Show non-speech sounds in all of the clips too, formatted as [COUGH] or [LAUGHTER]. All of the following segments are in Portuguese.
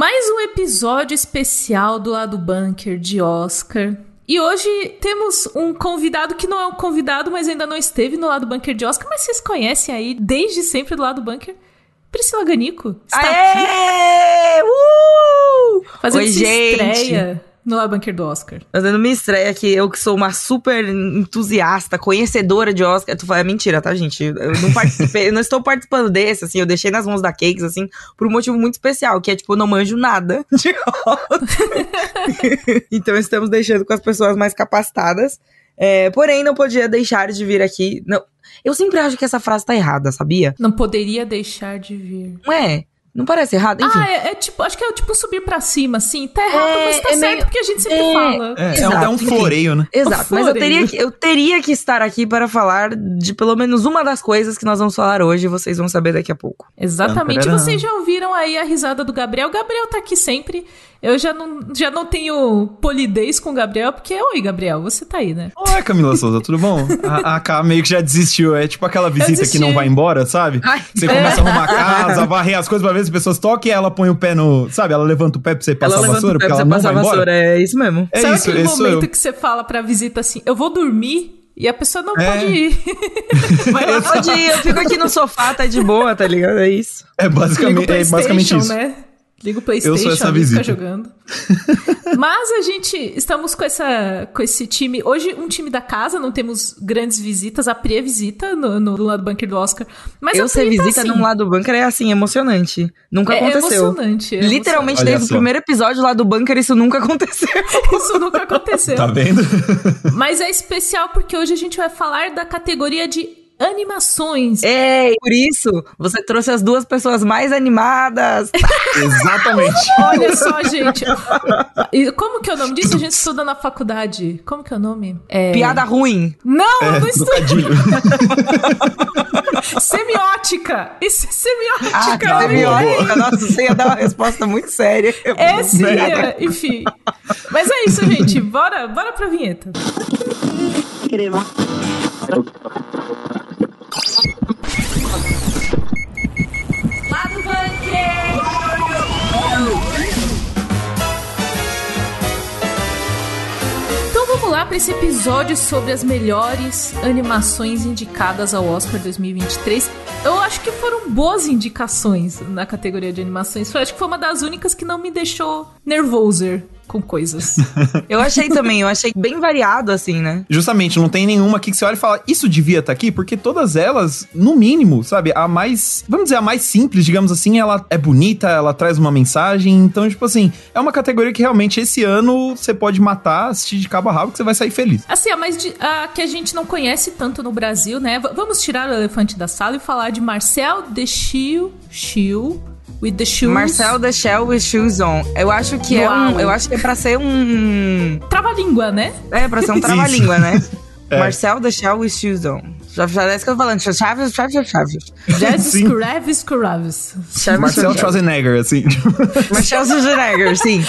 Mais um episódio especial do lado bunker de Oscar. E hoje temos um convidado que não é um convidado, mas ainda não esteve no lado bunker de Oscar, mas vocês conhecem aí desde sempre do lado bunker. Priscila Ganico está Aê! aqui. Uh! Fazendo Oi, sua gente. estreia no bunker do Oscar. Fazendo minha estreia aqui, eu que sou uma super entusiasta, conhecedora de Oscar. Tu fala, é mentira, tá, gente? Eu não participei, eu não estou participando desse, assim, eu deixei nas mãos da Cakes, assim, por um motivo muito especial, que é, tipo, eu não manjo nada de [LAUGHS] Oscar. então estamos deixando com as pessoas mais capacitadas. É, porém, não podia deixar de vir aqui. Não, eu sempre acho que essa frase tá errada, sabia? Não poderia deixar de vir. Não é? Não parece errado? Enfim. Ah, é, é tipo, acho que é tipo subir pra cima, assim. Tá errado, É, mas tá é certo, meio- porque a gente sempre é, fala. É, é um, é um floreio, né? Exato, mas eu Floreio. teria, que, eu teria que estar aqui para falar de pelo menos uma das coisas que nós vamos falar hoje e vocês vão saber daqui a pouco. Exatamente. Vocês já ouviram aí a risada do Gabriel? O Gabriel tá aqui sempre. Eu já não, já não tenho polidez com o Gabriel, porque, oi, Gabriel, você tá aí, né? Oi, Camila Souza, tudo bom? A, a K meio que já desistiu. É tipo aquela visita que não vai embora, sabe? Ai, Você começa a arrumar a [LAUGHS] casa, varrer as coisas pra ver se as pessoas tocam e ela põe o pé no. Sabe? Ela levanta o pé pra você passar ela a vassoura, o pé porque ela você não passar vai vassoura, embora. é isso mesmo. É Sabe isso, aquele sou momento eu. que você fala pra visita assim, eu vou dormir? E a pessoa não É. pode ir. [LAUGHS] Mas ela pode ir, eu fico aqui no sofá, tá de boa, tá ligado? É isso. É basicamente, é basicamente isso. né? Liga o PlayStation, Eu sou essa ali, fica visita. jogando. [LAUGHS] Mas a gente estamos com essa com esse time, hoje um time da casa, não temos grandes visitas, a Pri é visita no, no lado bunker do Oscar. Mas eu a ser tá visita assim, num lado do bunker é assim, emocionante. Nunca é, é aconteceu. emocionante. é Literalmente, Olha desde o primeiro episódio lá do bunker, isso nunca aconteceu. emocionante. [LAUGHS] Isso nunca aconteceu. Tá vendo? Mas é especial porque hoje a gente vai falar da categoria de animações. É, por isso, você trouxe as duas pessoas mais animadas. [LAUGHS] Exatamente. Olha só, gente. E como que é o nome disso? A gente estuda na faculdade. Como que é o nome? É... Piada ruim. Não, eu não É, estudo. [LAUGHS] Semiótica. Isso é semiótica. Ah, semiótica. Nossa, você ia dar uma resposta muito séria. É sim, é, enfim. Mas é isso, gente. Bora, bora pra vinheta. Então vamos lá para esse episódio sobre as melhores animações indicadas ao Oscar 2023. Eu acho que foram boas indicações na categoria de animações. Eu acho que foi uma das únicas que não me deixou nervoser com coisas. Eu achei também, eu achei bem variado, assim, né? Justamente, não tem nenhuma aqui que você olha e fala, isso devia estar aqui, porque todas elas, no mínimo, sabe, a mais, vamos dizer, a mais simples, digamos assim, ela é bonita, ela traz uma mensagem, então, tipo assim, é uma categoria que realmente esse ano você pode matar, assistir de cabo a rabo, que você vai sair feliz. Assim, a mais de- a que a gente não conhece tanto no Brasil, né? V- vamos tirar o elefante da sala e falar de Marcel Deschio, Chiu, with the shoes. Marcel the Shell with Shoes On. Eu acho que é Uau. um. Eu acho que é pra ser um. Trava-língua, né? É, pra ser um trava-língua, né? [LAUGHS] É. Marcel the Shell with Shoes On. Já, já é isso que eu tô falando. Chaves, chaves, chaves. Scraves Scraves. Chaves, Marcel chaves. Schwarzenegger, assim. Marcel Schwarzenegger, sim.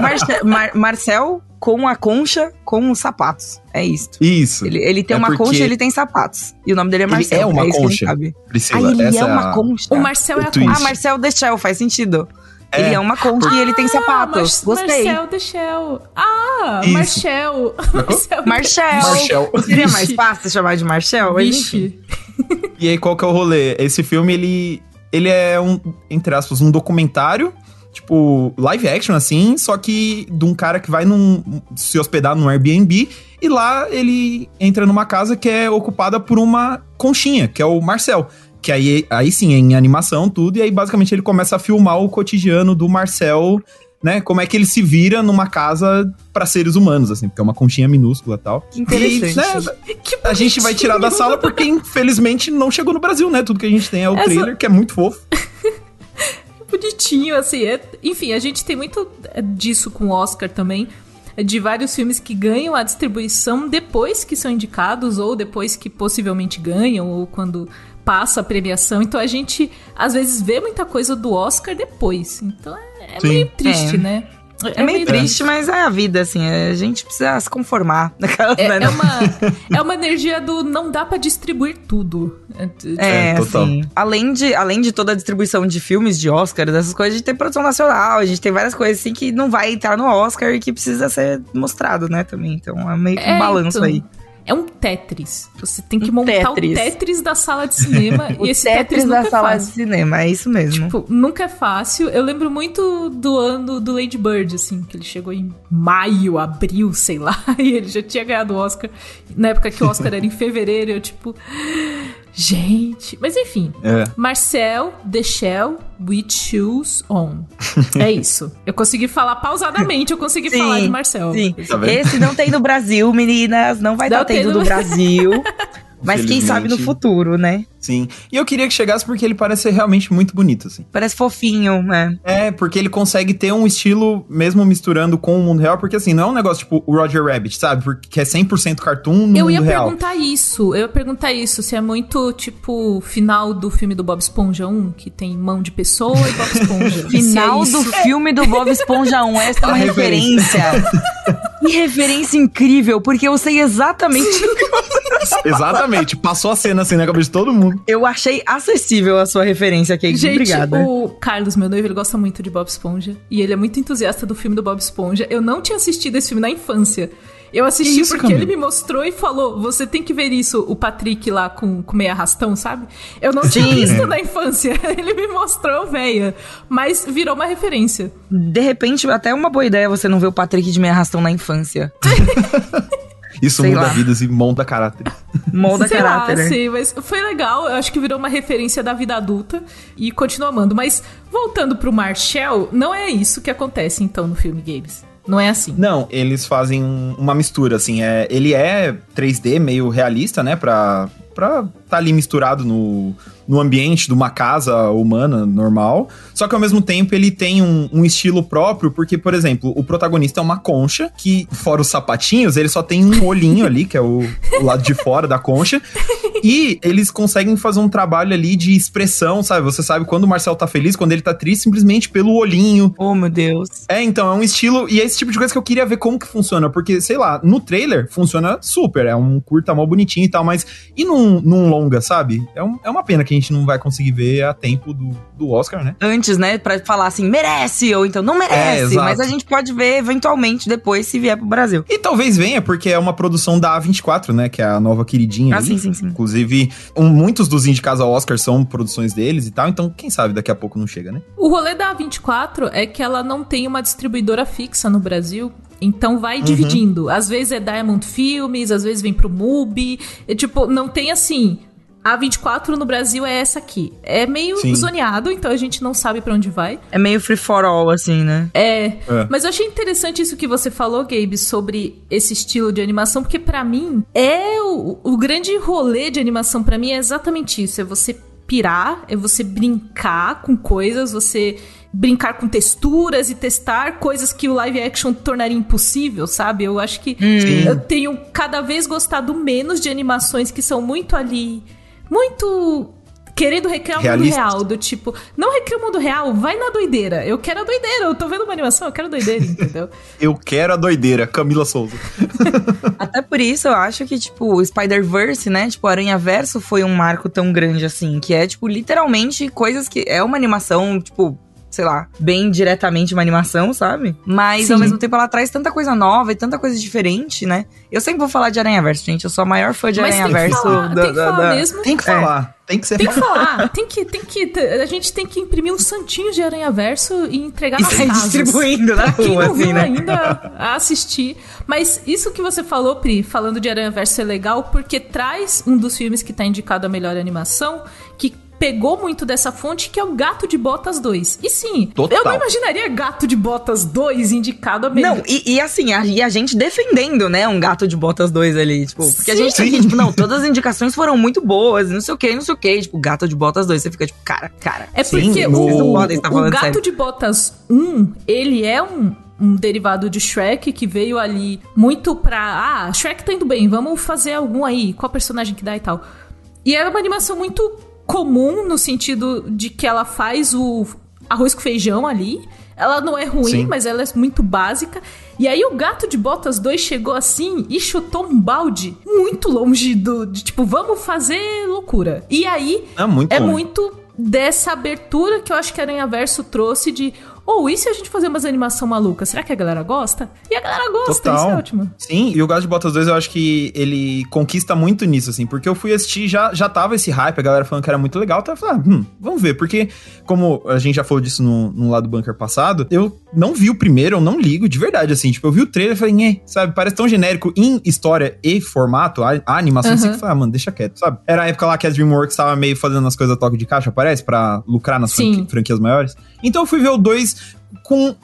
Marce- Mar- Marcel com a concha com os sapatos. É isso. Isso. Ele, ele tem É uma concha e ele tem sapatos. E o nome dele é Ele Marcel. é uma gente concha. Priscila, Ah, ele essa é uma a- concha. O Marcel é O a twist. Ah, concha. Marcel the Shell, faz sentido. É, ele é uma concha e ele tem sapatos. Mar- Gostei. Marcel Deschel. Ah, Isso. [LAUGHS] Marcel. Marcel. Marcel. Seria mais fácil chamar de Marcel? Vixe. [LAUGHS] E aí, qual que é o rolê? Esse filme, ele, ele é um, entre aspas, um documentário, tipo, live action, assim, só que de um cara que vai num, se hospedar num Airbnb e lá ele entra numa casa que é ocupada por uma conchinha, que é o Marcel. Que aí, aí sim, é em animação, tudo, e aí basicamente ele começa a filmar o cotidiano do Marcel, né? Como é que ele se vira numa casa pra seres humanos, assim, porque é uma conchinha minúscula e tal. Que interessante. E, né, Que a gente vai tirar da sala porque, infelizmente, não chegou no Brasil, né? Tudo que a gente tem é o Essa- trailer, que é muito fofo. [LAUGHS] bonitinho, assim. é- Enfim, a gente tem muito é, disso com o Oscar também. é, De vários filmes que ganham a distribuição depois que são indicados, ou depois que possivelmente ganham, ou quando passa a premiação. Então a gente, às vezes, vê muita coisa do Oscar depois. Então é, é meio triste, É. né? É, é meio, triste, mas é a vida, assim. A gente precisa se conformar. Naquela, [LAUGHS] é, né? é, uma, é uma energia do não dá para distribuir tudo. É, é assim. Além de, além de toda a distribuição de filmes de Oscar, dessas coisas, a gente tem produção nacional, a gente tem várias coisas assim que não vai entrar no Oscar e que precisa ser mostrado, né, também. Então é meio que um é, balanço então. aí. É um Tetris. Você tem que um montar tetris. o Tetris da sala de cinema. [LAUGHS] e esse Tetris, tetris da é sala fácil. de cinema, é isso mesmo. Tipo, nunca é fácil. Eu lembro muito do ano do Lady Bird, assim, que ele chegou em maio, abril, sei lá, [LAUGHS] e ele já tinha ganhado o Oscar. Na época que o Oscar era em [LAUGHS] fevereiro, eu, tipo. Gente, mas enfim. É. Marcel, The Shell, with shoes on. [LAUGHS] é isso. Eu consegui falar pausadamente, eu consegui sim, falar de Marcel. Sim. Tá Esse não tem no Brasil, meninas. Não vai estar tendo no Brasil. [LAUGHS] Mas quem sabe no futuro, né? Sim. E eu queria que chegasse porque ele parece ser realmente muito bonito, assim. Parece fofinho, né? É, porque ele consegue ter um estilo mesmo misturando com o mundo real, porque assim, não é um negócio tipo o Roger Rabbit, sabe? Porque é 100% cartoon no eu mundo real. Eu ia perguntar isso, eu ia perguntar isso, se é muito tipo final do filme do Bob Esponja 1, que tem mão de pessoa e Bob Esponja. [LAUGHS] final é do filme do Bob Esponja 1, essa é uma [LAUGHS] referência. que referência incrível, porque eu sei exatamente o que você Exatamente, passou a cena assim na cabeça de todo mundo. Eu achei acessível a sua referência, Kate. Gente, Obrigada. O Carlos, meu noivo, ele gosta muito de Bob Esponja. E ele é muito entusiasta do filme do Bob Esponja. Eu não tinha assistido esse filme na infância. Eu assisti isso, porque ele me mostrou e falou: você tem que ver isso, o Patrick lá com, com meio arrastão, sabe? Eu não tinha Sim. visto na infância. [LAUGHS] Ele me mostrou, velha. Mas virou uma referência. De repente, até uma boa ideia você não ver o Patrick de meio arrastão na infância. [LAUGHS] Isso Sei muda lá. vidas e monta caráter. [LAUGHS] Molda Sei caráter. Lá, né? Sim, mas foi legal. Eu acho que virou uma referência da vida adulta e continua amando. Mas voltando pro Marshall, não é isso que acontece então no filme Games. Não é assim. Não, eles fazem uma mistura, assim. É, ele é 3D, meio realista, né? Pra, pra tá ali misturado no, no ambiente de uma casa humana normal. Só que ao mesmo tempo ele tem um, um, estilo próprio, porque, por exemplo, o protagonista é uma concha, que, fora os sapatinhos, ele só tem um olhinho ali, que é o, o lado de fora da concha. [LAUGHS] E eles conseguem fazer um trabalho ali de expressão, sabe? Você sabe quando o Marcel tá feliz, quando ele tá triste, simplesmente pelo olhinho. Oh, meu Deus. É, então, é um estilo. E é esse tipo de coisa que eu queria ver como que funciona. Porque, sei lá, no trailer funciona super. É um curta mal bonitinho e tal, mas. E num, num longa, sabe? É, um, é uma pena que a gente não vai conseguir ver a tempo do, do Oscar, né? Antes, né? Pra falar assim, merece, ou então não merece. É, mas a gente pode ver eventualmente depois se vier pro Brasil. E talvez venha, porque é uma produção da A24, né? Que é a nova queridinha. Ah, aí. sim, sim, sim. Inclusive, um, muitos dos indicados ao Oscar são produções deles e tal. Então, quem sabe daqui a pouco não chega, né? O rolê da A24 é que ela não tem uma distribuidora fixa no Brasil. Então vai uhum. dividindo. Às vezes é Diamond Filmes, às vezes vem pro MUBI. É, tipo, não tem assim a 24 no Brasil é essa aqui. É meio Sim. zoneado, então a gente não sabe para onde vai. É meio free for all, assim, né? É. é. Mas eu achei interessante isso que você falou, Gabe, sobre esse estilo de animação, porque para mim é o, o grande rolê de animação para mim é exatamente isso. É você pirar, é você brincar com coisas, você brincar com texturas e testar coisas que o live action tornaria impossível, sabe? Eu acho que hum. eu tenho cada vez gostado menos de animações que são muito ali muito querendo recriar o mundo real, do tipo, não recria o mundo real, vai na doideira. Eu quero a doideira, eu tô vendo uma animação, eu quero a doideira, entendeu? [LAUGHS] eu quero a doideira, Camila Souza. [LAUGHS] Até por isso eu acho que, tipo, o Spider-Verse, né, tipo, o Aranha-Verso foi um marco tão grande assim, que é, tipo, literalmente coisas que é uma animação, tipo, sei lá, bem diretamente uma animação, sabe? Mas Sim. ao mesmo tempo ela traz tanta coisa nova e tanta coisa diferente, né? Eu sempre vou falar de Aranha Verso, gente. Eu sou a maior fã de Aranha Verso. Tem, tem que falar da... mesmo. Tem que falar. É. Tem que ser Tem que falar. [LAUGHS] tem que, tem que. A gente tem que imprimir um santinho de Aranha Verso e entregar nas e casas. distribuindo na quem rua, não assim, viu né? ainda [LAUGHS] a assistir. Mas isso que você falou, Pri, falando de Aranha Verso é legal porque traz um dos filmes que tá indicado a melhor animação, que pegou muito dessa fonte, que é o Gato de Botas 2. E sim, Total. eu não imaginaria Gato de Botas 2 indicado a melhor. Não, e, e assim, a, e a gente defendendo, né, um Gato de Botas 2 ali, tipo, porque sim. a gente aqui, tipo, não, todas as indicações foram muito boas, não sei o que, não sei o que, tipo, Gato de Botas 2, você fica tipo, cara, cara. É porque sim, o, o, o Gato sério. de Botas 1, ele é um, um derivado de Shrek que veio ali muito pra. Ah, Shrek tá indo bem, vamos fazer algum aí. Qual personagem que dá e tal. E era uma animação muito comum no sentido de que ela faz o arroz com feijão ali. Ela não é ruim, Sim. mas ela é muito básica. E aí o Gato de Botas 2 chegou assim e chutou um balde muito longe do. De, tipo, vamos fazer loucura. E aí É muito é muito dessa abertura que eu acho que a Aranha Verso trouxe de. Ou e se a gente fazer umas animação maluca? Será que a galera gosta? E a galera gosta, Total. isso é ótimo. Sim, e o Gato de Botas 2 eu acho que ele conquista muito nisso, assim, porque eu fui assistir já já tava esse hype, a galera falando que era muito legal, então eu falei, ah, hum, vamos ver, porque como a gente já falou disso no, no lado do bunker passado, eu não vi o primeiro, eu não ligo, de verdade, assim, tipo, eu vi o trailer e falei, sabe, parece tão genérico em história e formato, a, a animação, Uhum. assim, que eu falei, ah, mano, deixa quieto, sabe? Era a época lá que a DreamWorks tava meio fazendo as coisas a toque de caixa, parece, pra lucrar nas franqui- franquias maiores. Então eu fui ver o 2 com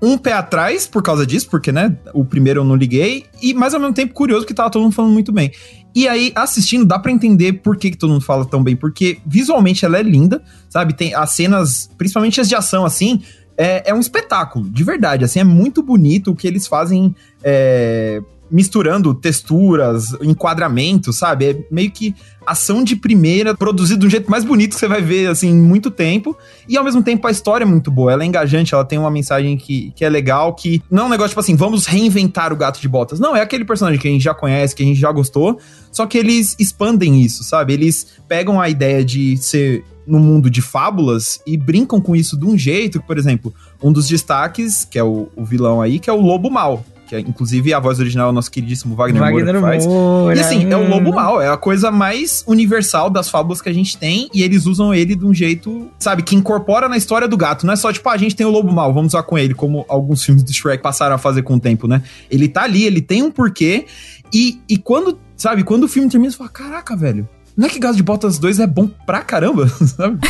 um pé atrás por causa disso, porque, né, o primeiro eu não liguei, e mas ao mesmo tempo curioso que tava todo mundo falando muito bem. E aí, assistindo, dá pra entender por que, que todo mundo fala tão bem, porque visualmente ela é linda, sabe? Tem as cenas, principalmente as de ação, assim, é, é um espetáculo, de verdade, assim, é muito bonito o que eles fazem é, misturando texturas, enquadramento, sabe? É meio que ação de primeira, produzido de um jeito mais bonito que você vai ver, assim, em muito tempo. E ao mesmo tempo a história é muito boa, ela é engajante, ela tem uma mensagem que, que é legal, que não é um negócio tipo assim, vamos reinventar o gato de botas. Não, é aquele personagem que a gente já conhece, que a gente já gostou, só que eles expandem isso, sabe? Eles pegam a ideia de ser no mundo de fábulas e brincam com isso de um jeito que, por exemplo, um dos destaques, que é o, o vilão aí, que é o Lobo Mal. Que é, inclusive a voz original é o nosso queridíssimo Wagner, Moura Wagner que faz. Moura. E assim, é o hum. lobo mal, é a coisa mais universal das fábulas que a gente tem, e eles usam ele de um jeito, sabe, que incorpora na história do gato. Não é só, tipo, ah, a gente tem o lobo mal, vamos usar com ele, como alguns filmes do Shrek passaram a fazer com o tempo, né? Ele tá ali, ele tem um porquê, e, e quando, sabe, quando o filme termina, você fala, caraca, velho, não é que Gato de Botas 2 é bom pra caramba, [LAUGHS] sabe?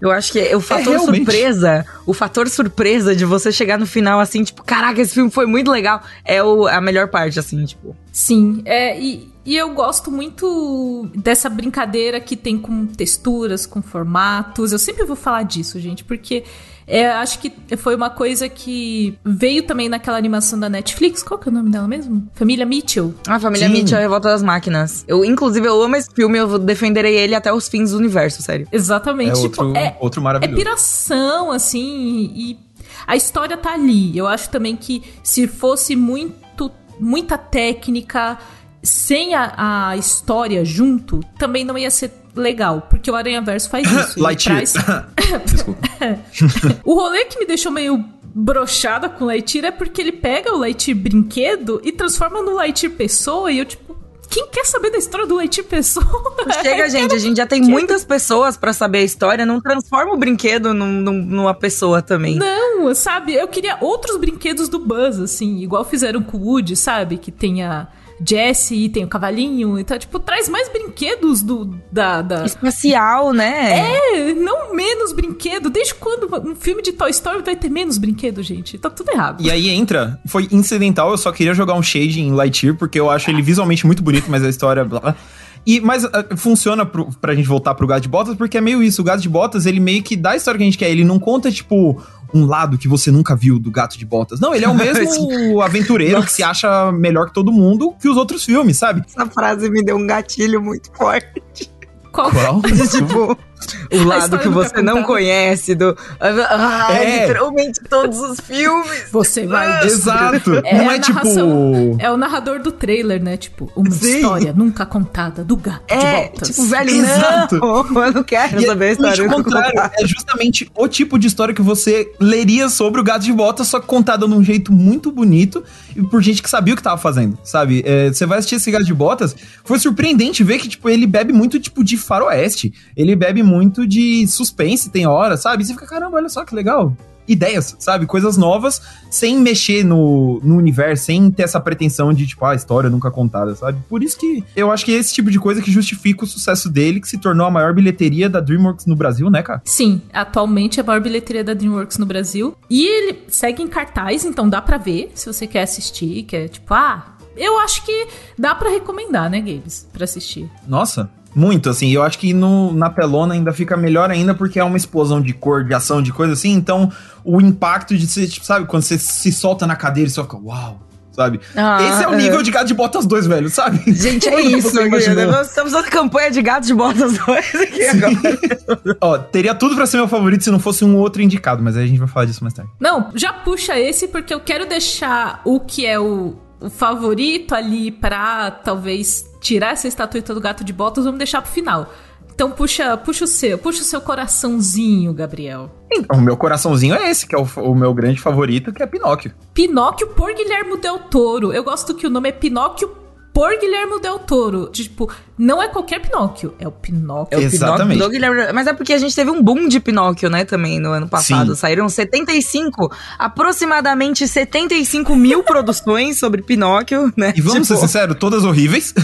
Eu acho que o fator realmente. surpresa, o fator surpresa de você chegar no final assim, tipo, caraca, esse filme foi muito legal, é o, a melhor parte, assim, tipo. Sim, é, e, e eu gosto muito dessa brincadeira que tem com texturas, com formatos. Eu sempre vou falar disso, gente, porque é, acho que foi uma coisa que veio também naquela animação da Netflix. Qual que é o nome dela mesmo? Família Mitchell. A família Sim. Mitchell, a Revolta das Máquinas. Eu, inclusive, eu amo esse filme, eu defenderei ele até os fins do universo, sério. Exatamente. É tipo, outro, é, outro É maravilhoso. piração, assim, e a história tá ali. Eu acho também que se fosse muito, muita técnica sem a, a história junto, também não ia ser legal, porque o Aranha Verso faz isso. Lightyear. traz- [LAUGHS] Desculpa. [LAUGHS] O rolê que me deixou meio brochada com o Lightyear é porque ele pega o Lightyear brinquedo e transforma no Lightyear pessoa e eu, tipo, quem quer saber da história do Lightyear pessoa? Chega, [LAUGHS] gente, a gente já tem muitas pessoas pra saber a história, não transforma o brinquedo num- num- numa pessoa também. Não, sabe? Eu queria outros brinquedos do Buzz, assim, igual fizeram com o Woody, sabe? Que tem a Jessie, tem o cavalinho, então, tipo, traz mais brinquedos do da, da... Espacial, né? É, não menos brinquedo. Desde quando um filme de Toy Story vai ter menos brinquedo, gente? Tá tudo errado. E aí entra, foi incidental, eu só queria jogar um shade em Lightyear, porque eu acho ele visualmente muito bonito, mas a história. Blá, blá. E, mas ah, funciona pro, pra gente voltar pro Gato de Botas, porque é meio isso. O Gato de Botas, ele meio que dá a história que a gente quer. Ele não conta, tipo, um lado que você nunca viu do Gato de Botas. Não, ele é o [LAUGHS] mesmo aventureiro que se acha melhor que todo mundo que os outros filmes, sabe? Essa frase me deu um gatilho muito forte. Qual? Qual? [LAUGHS] Tipo, o [LAUGHS] lado que você não conhece do. Ah, É. literalmente todos os filmes. Você vai Exato. É não é tipo. É o narrador do trailer, né? Tipo, uma Sim. história nunca contada do gato de É, botas. tipo, velho, Exato. não. [LAUGHS] Eu não quero E é saber a história. justamente o contrário, é justamente o tipo de história que você leria sobre o Gato de Botas, só que contada de um jeito muito bonito e por gente que sabia o que tava fazendo, sabe? É, você vai assistir esse Gato de Botas, foi surpreendente ver que, tipo, ele bebe muito, tipo, de faroeste. Ele bebe muito de suspense, tem hora, sabe? E você fica, caramba, olha só que legal. Ideias, sabe? Coisas novas, sem mexer no, no universo, sem ter essa pretensão de, tipo, ah, história nunca contada, sabe? Por isso que eu acho que é esse tipo de coisa que justifica o sucesso dele, que se tornou a maior bilheteria da DreamWorks no Brasil, né, cara? Sim, atualmente é a maior bilheteria da DreamWorks no Brasil. E ele segue em cartaz, então dá pra ver se você quer assistir, quer tipo, ah, eu acho que dá pra recomendar, né, Gabes, pra assistir. Nossa, muito, assim. Eu acho que no, na telona ainda fica melhor ainda, porque é uma explosão de cor, de ação, de coisa assim. Então, o impacto de você, tipo, sabe, quando você se solta na cadeira e só fica, uau, sabe? Ah, Esse é o nível é. de gato de botas 2, velho, sabe? [LAUGHS] Gente, é isso. Nós estamos fazendo campanha de gato de botas 2 aqui agora. [LAUGHS] Ó, teria tudo pra ser meu favorito se não fosse um outro indicado, mas aí a gente vai falar disso mais tarde. Não, já puxa esse porque eu quero deixar o que é o favorito ali pra talvez tirar essa estatueta do gato de botas, vamos deixar pro final. Então puxa, puxa o seu, puxa o seu coraçãozinho, Gabriel. Então, o meu coraçãozinho é esse, que é o, o, meu grande favorito, que é Pinóquio. Pinóquio por Guilherme Del Toro. Eu gosto que o nome é Pinóquio por Guilherme Del Toro. Tipo, não é qualquer Pinóquio, é o Pinóquio. É o Exatamente. Pinóquio do Guilherme... Mas é porque a gente teve um boom de Pinóquio, né, também no ano passado. Sim. Saíram 75, aproximadamente 75 mil [LAUGHS] produções sobre Pinóquio, né? E vamos tipo... ser sinceros, todas horríveis.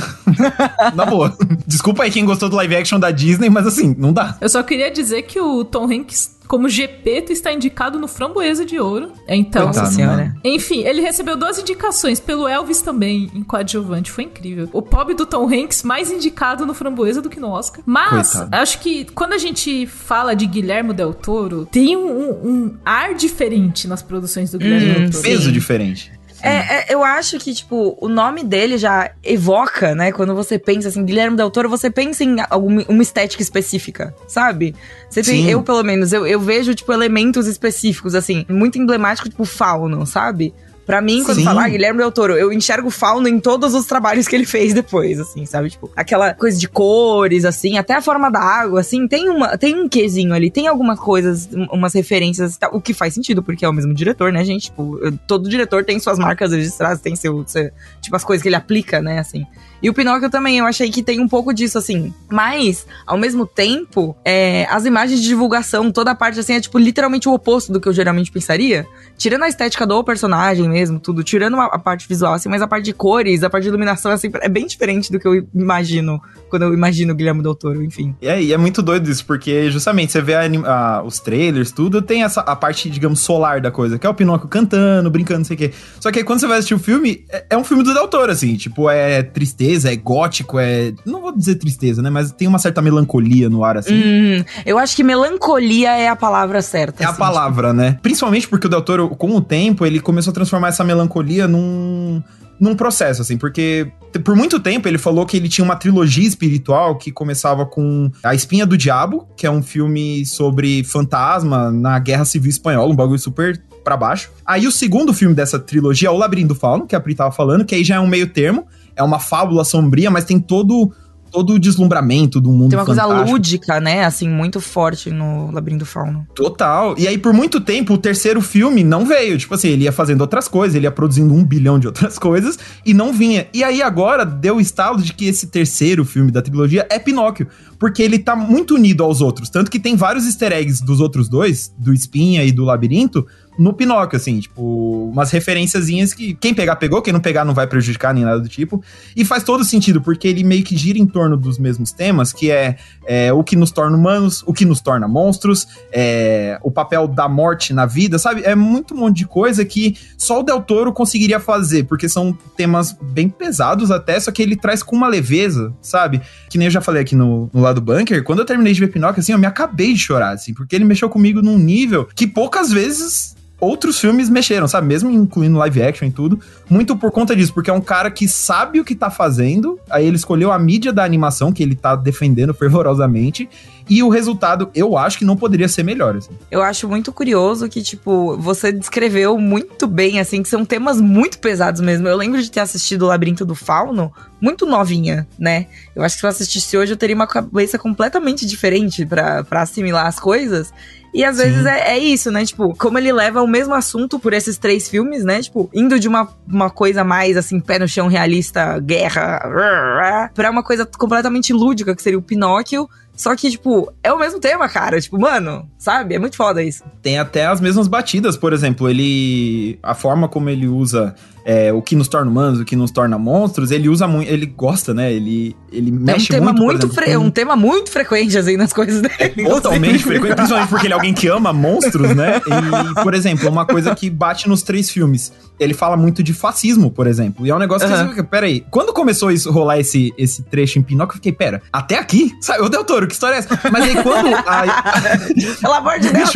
[LAUGHS] Na boa. Desculpa aí quem gostou do live action da Disney, mas assim, não dá. Eu só queria dizer que o Tom Hanks como Gepeto está indicado no Framboesa de Ouro. Então, Nossa senhora. Enfim, ele recebeu duas indicações pelo Elvis também em coadjuvante, foi incrível. O pobre do Tom Hanks mais indicado no Framboesa do que no Oscar. Mas Coitado. acho que quando a gente fala de Guilherme Del Toro, tem um, um ar diferente nas produções do Guilherme hum, Del Toro. Peso diferente. É, é, eu acho que, tipo, o nome dele já evoca, né? Quando você pensa assim, Guilherme Del Toro, você pensa em alguma uma estética específica, sabe? Você tem, eu, pelo menos, eu, eu vejo, tipo, elementos específicos, assim, muito emblemático, tipo, fauno, sabe? Pra mim, quando Sim. falar Guilherme Del Toro, eu enxergo fauno em todos os trabalhos que ele fez depois, assim, sabe? Tipo, aquela coisa de cores, assim, até a forma da água, assim, tem, uma, tem um quesinho ali, tem algumas coisas, umas referências, o que faz sentido, porque é o mesmo diretor, né, gente? Tipo, todo diretor tem suas marcas registradas, tem seu, seu tipo, as coisas que ele aplica, né, assim. E o Pinóquio também, eu achei que tem um pouco disso, assim. Mas, ao mesmo tempo, é, as imagens de divulgação, toda a parte, assim, é, tipo, literalmente o oposto do que eu geralmente pensaria. Tirando a estética do personagem mesmo, tudo. Tirando a, a parte visual, assim, mas a parte de cores, a parte de iluminação, assim, é bem diferente do que eu imagino quando eu imagino o Guilherme Del Toro, enfim. E aí, é muito doido isso, porque justamente você vê a, a, os trailers, tudo, tem essa a parte, digamos, solar da coisa, que é o Pinóquio cantando, brincando, não sei o quê. Só que aí quando você vai assistir o filme, é, é um filme do Del Toro, assim, tipo, é tristeza tristeza, é gótico, é. Não vou dizer tristeza, né? Mas tem uma certa melancolia no ar, assim. Hum, eu acho que melancolia é a palavra certa. É assim, a palavra, tipo... né? Principalmente porque o Del Toro, com o tempo, ele começou a transformar essa melancolia num num processo, assim, porque por muito tempo ele falou que ele tinha uma trilogia espiritual que começava com A Espinha do Diabo, que é um filme sobre fantasma na Guerra Civil Espanhola, um bagulho super para baixo. Aí o segundo filme dessa trilogia é O Labirinto do Fauno, que a Pri tava falando, que aí já é um meio termo, é uma fábula sombria, mas tem todo todo o deslumbramento do mundo Tem uma fantástico. coisa lúdica, né? Assim, muito forte no Labirinto Fauno. Total. E aí, por muito tempo, o terceiro filme não veio. Tipo assim, ele ia fazendo outras coisas, ele ia produzindo um bilhão de outras [LAUGHS] coisas e não vinha. E aí, agora, deu o estalo de que esse terceiro filme da trilogia é Pinóquio. Porque ele tá muito unido aos outros. Tanto que tem vários easter eggs dos outros dois, do Espinha e do Labirinto, no Pinóquio, assim, tipo, umas referenciazinhas que quem pegar, pegou, quem não pegar não vai prejudicar nem nada do tipo. E faz todo sentido, porque ele meio que gira em torno dos mesmos temas, que é, é o que nos torna humanos, o que nos torna monstros, é, o papel da morte na vida, sabe? É muito um monte de coisa que só o Del Toro conseguiria fazer, porque são temas bem pesados até, só que ele traz com uma leveza, sabe? Que nem eu já falei aqui no, no lado bunker, quando eu terminei de ver Pinóquio, assim, eu me acabei de chorar, assim, porque ele mexeu comigo num nível que poucas vezes outros filmes mexeram, sabe? Mesmo incluindo live action e tudo. Muito por conta disso, porque é um cara que sabe o que tá fazendo. Aí ele escolheu a mídia da animação, que ele tá defendendo [LAUGHS] fervorosamente. E o resultado, eu acho que não poderia ser melhor, assim. Eu acho muito curioso que, tipo, você descreveu muito bem, assim, que são temas muito pesados mesmo. Eu lembro de ter assistido o Labirinto do Fauno muito novinha, né? Eu acho que se eu assistisse hoje, eu teria uma cabeça completamente diferente para assimilar as coisas. E às Sim. vezes é, é, isso, né? Tipo, como ele leva o mesmo assunto por esses três filmes, né? Tipo, indo de uma, uma coisa mais assim, pé no chão realista, guerra, pra uma coisa completamente lúdica, que seria o Pinóquio. Só que, tipo, é o mesmo tema, cara. Tipo, mano, sabe? É muito foda isso. Tem até as mesmas batidas, por exemplo, ele. A forma como ele usa é, o que nos torna humanos, o que nos torna monstros, ele usa muito, ele gosta, né? Ele, ele mexe é um tema muito, muito exemplo, com... um tema muito frequente assim nas coisas dele. É totalmente [LAUGHS] frequente, principalmente porque ele é alguém que ama monstros, né? E, por exemplo, uma coisa que bate nos três filmes, ele fala muito de fascismo, por exemplo. E é um negócio que, uhum. peraí, quando começou isso rolar esse esse trecho em Pinóquio, eu fiquei, pera, até aqui? Sabe, o Del Toro, que história é essa? Mas aí quando a... [LAUGHS] [LAUGHS] Pelo amor de Deus,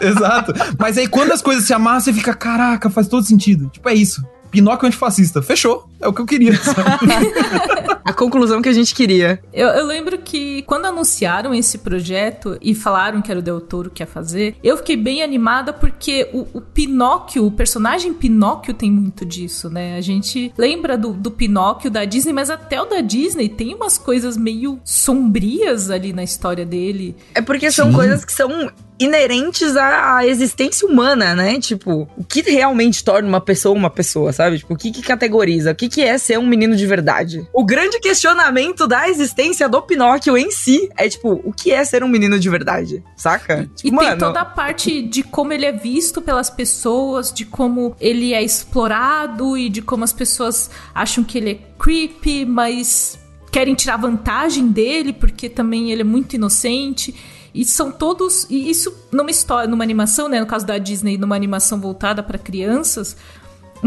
Exato. Mas aí quando as coisas se amarram, você fica, caraca, faz todo sentido. Tipo, é isso Pinóquio antifascista. Fechou. É o que eu queria. [LAUGHS] a conclusão que a gente queria. Eu, eu, lembro que quando anunciaram esse projeto e falaram que era o Del Toro que ia fazer, eu fiquei bem animada porque o, o Pinóquio, o personagem Pinóquio tem muito disso, né? A gente lembra do, do Pinóquio da Disney, mas até o da Disney tem umas coisas meio sombrias ali na história dele. É porque são Sim. coisas que são inerentes à, à, existência humana, né? Tipo, o que realmente torna uma pessoa uma pessoa, sabe? Tipo, o que, que categoriza? O que, que é ser um menino de verdade? O grande questionamento da existência do Pinóquio em si é, tipo, o que é ser um menino de verdade? Saca? Tipo, e mano... tem toda a parte de como ele é visto pelas pessoas, de como ele é explorado e de como as pessoas acham que ele é creepy, mas querem tirar vantagem dele porque também ele é muito inocente. E são todos. E isso numa história, numa animação, né? No caso da Disney, numa animação voltada para crianças,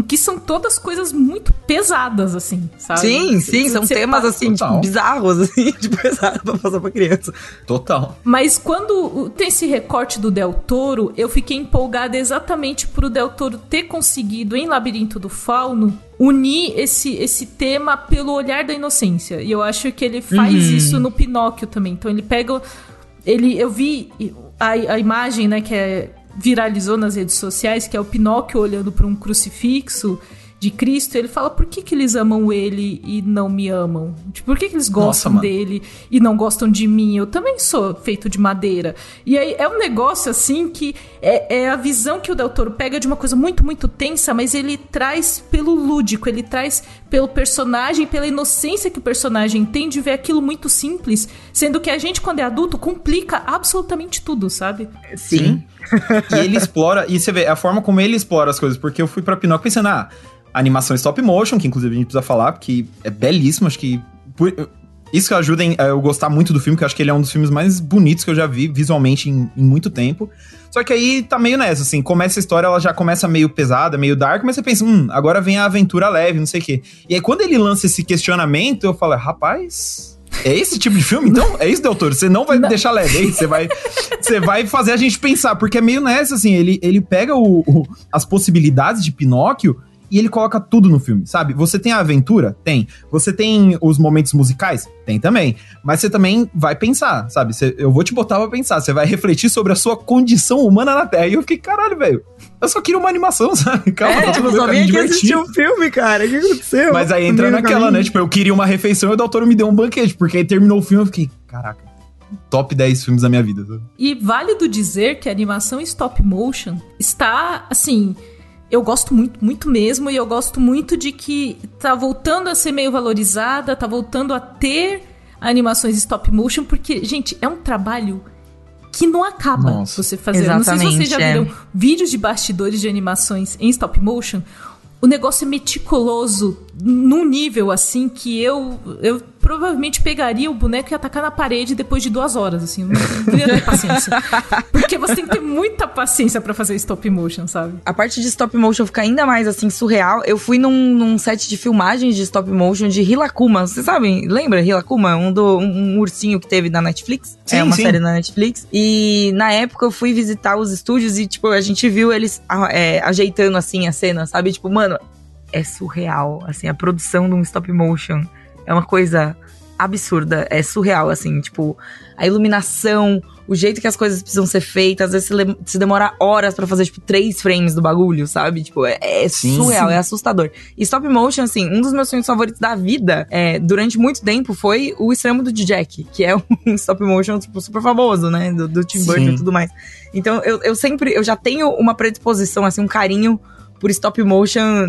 que são todas coisas muito pesadas, assim, sabe? Sim, sim, são temas, assim, tipo, bizarros, assim, [LAUGHS] de pesado pra passar pra criança. Total. Mas quando tem esse recorte do Del Toro, eu fiquei empolgada exatamente pro Del Toro ter conseguido, em Labirinto do Fauno, unir esse, esse tema pelo olhar da inocência. E eu acho que ele faz uhum. isso no Pinóquio também. Então ele pega ele, eu vi a, a imagem, né, que é, viralizou nas redes sociais, que é o Pinóquio olhando para um crucifixo de Cristo, ele fala por que, que eles amam ele e não me amam? Tipo, por que, que eles gostam Nossa, dele e não gostam de mim? Eu também sou feito de madeira. E aí é um negócio assim que é, é a visão que o Del Toro pega de uma coisa muito, muito tensa, mas ele traz pelo lúdico, ele traz pelo personagem, pela inocência que o personagem tem de ver aquilo muito simples, sendo que a gente, quando é adulto, complica absolutamente tudo, sabe? Sim. e ele explora, e você vê, a forma como ele explora as coisas, porque eu fui pra Pinóquio pensando, ah, animação stop motion, que inclusive a gente precisa falar, porque é belíssimo, acho que. Isso que ajuda em, eu gostar muito do filme, que eu acho que ele é um dos filmes mais bonitos que eu já vi visualmente em, em, muito tempo. Só que aí tá meio nessa, assim, começa a história, ela já começa meio pesada, meio dark, mas você pensa, hum, agora vem a aventura leve, não sei o quê. E aí quando ele lança esse questionamento, eu falo, rapaz, é esse tipo de filme? Então, é isso, doutor. Você não vai não. deixar leve, é Você vai, você vai fazer a gente pensar, porque é meio nessa, assim, ele, ele pega o, o as possibilidades de Pinóquio e ele coloca tudo no filme, sabe? Você tem a aventura? Tem. Você tem os momentos musicais? Tem também. Mas você também vai pensar, sabe? Você, eu vou te botar pra pensar. Você vai refletir sobre a sua condição humana na Terra. E eu fiquei, caralho, velho. Eu só queria uma animação, [LAUGHS] sabe? Calma, é, tipo, só vim aqui assistir um filme, cara. O que aconteceu? Mas aí entra naquela, né? Tipo, eu queria uma refeição e o doutor me deu um banquete. Porque aí terminou o filme eu fiquei, caraca top 10 filmes da minha vida. E válido dizer que a animação stop motion está, assim, eu gosto muito, muito mesmo, e eu gosto muito de que tá voltando a ser meio valorizada, tá voltando a ter animações stop motion, porque, gente, é um trabalho que não acaba Nossa, você fazer. Não sei se vocês já viram é. vídeos de bastidores de animações em stop motion. O negócio é meticuloso num nível assim que eu, eu provavelmente pegaria o boneco e atacar na parede depois de duas horas, assim. Eu não, ia ter paciência. [LAUGHS] Porque você tem que ter muita paciência para fazer stop motion, sabe? A parte de stop motion fica ainda mais, assim, surreal. Eu fui num, num set de filmagens de stop motion de Hilakuma. Vocês sabem? Lembra Hilakuma? Um, do, um, um ursinho que teve na Netflix. Sim, é uma sim. série na Netflix. E na época eu fui visitar os estúdios e, tipo, a gente viu eles é, ajeitando, assim, a cena, sabe? Tipo, mano, é surreal. Assim, a produção de um stop motion é uma coisa absurda, é surreal, assim, tipo, a iluminação, o jeito que as coisas precisam ser feitas, às vezes se, se demora horas para fazer, tipo, três frames do bagulho, sabe? Tipo, é, é sim, surreal, sim. é assustador. E stop motion, assim, um dos meus filmes favoritos da vida, é, durante muito tempo, foi o Extremo do Jack, que é [LAUGHS] um stop motion, tipo, super famoso, né? Do, do Tim Burton e tudo mais. Então, eu, eu sempre, eu já tenho uma predisposição, assim, um carinho por stop motion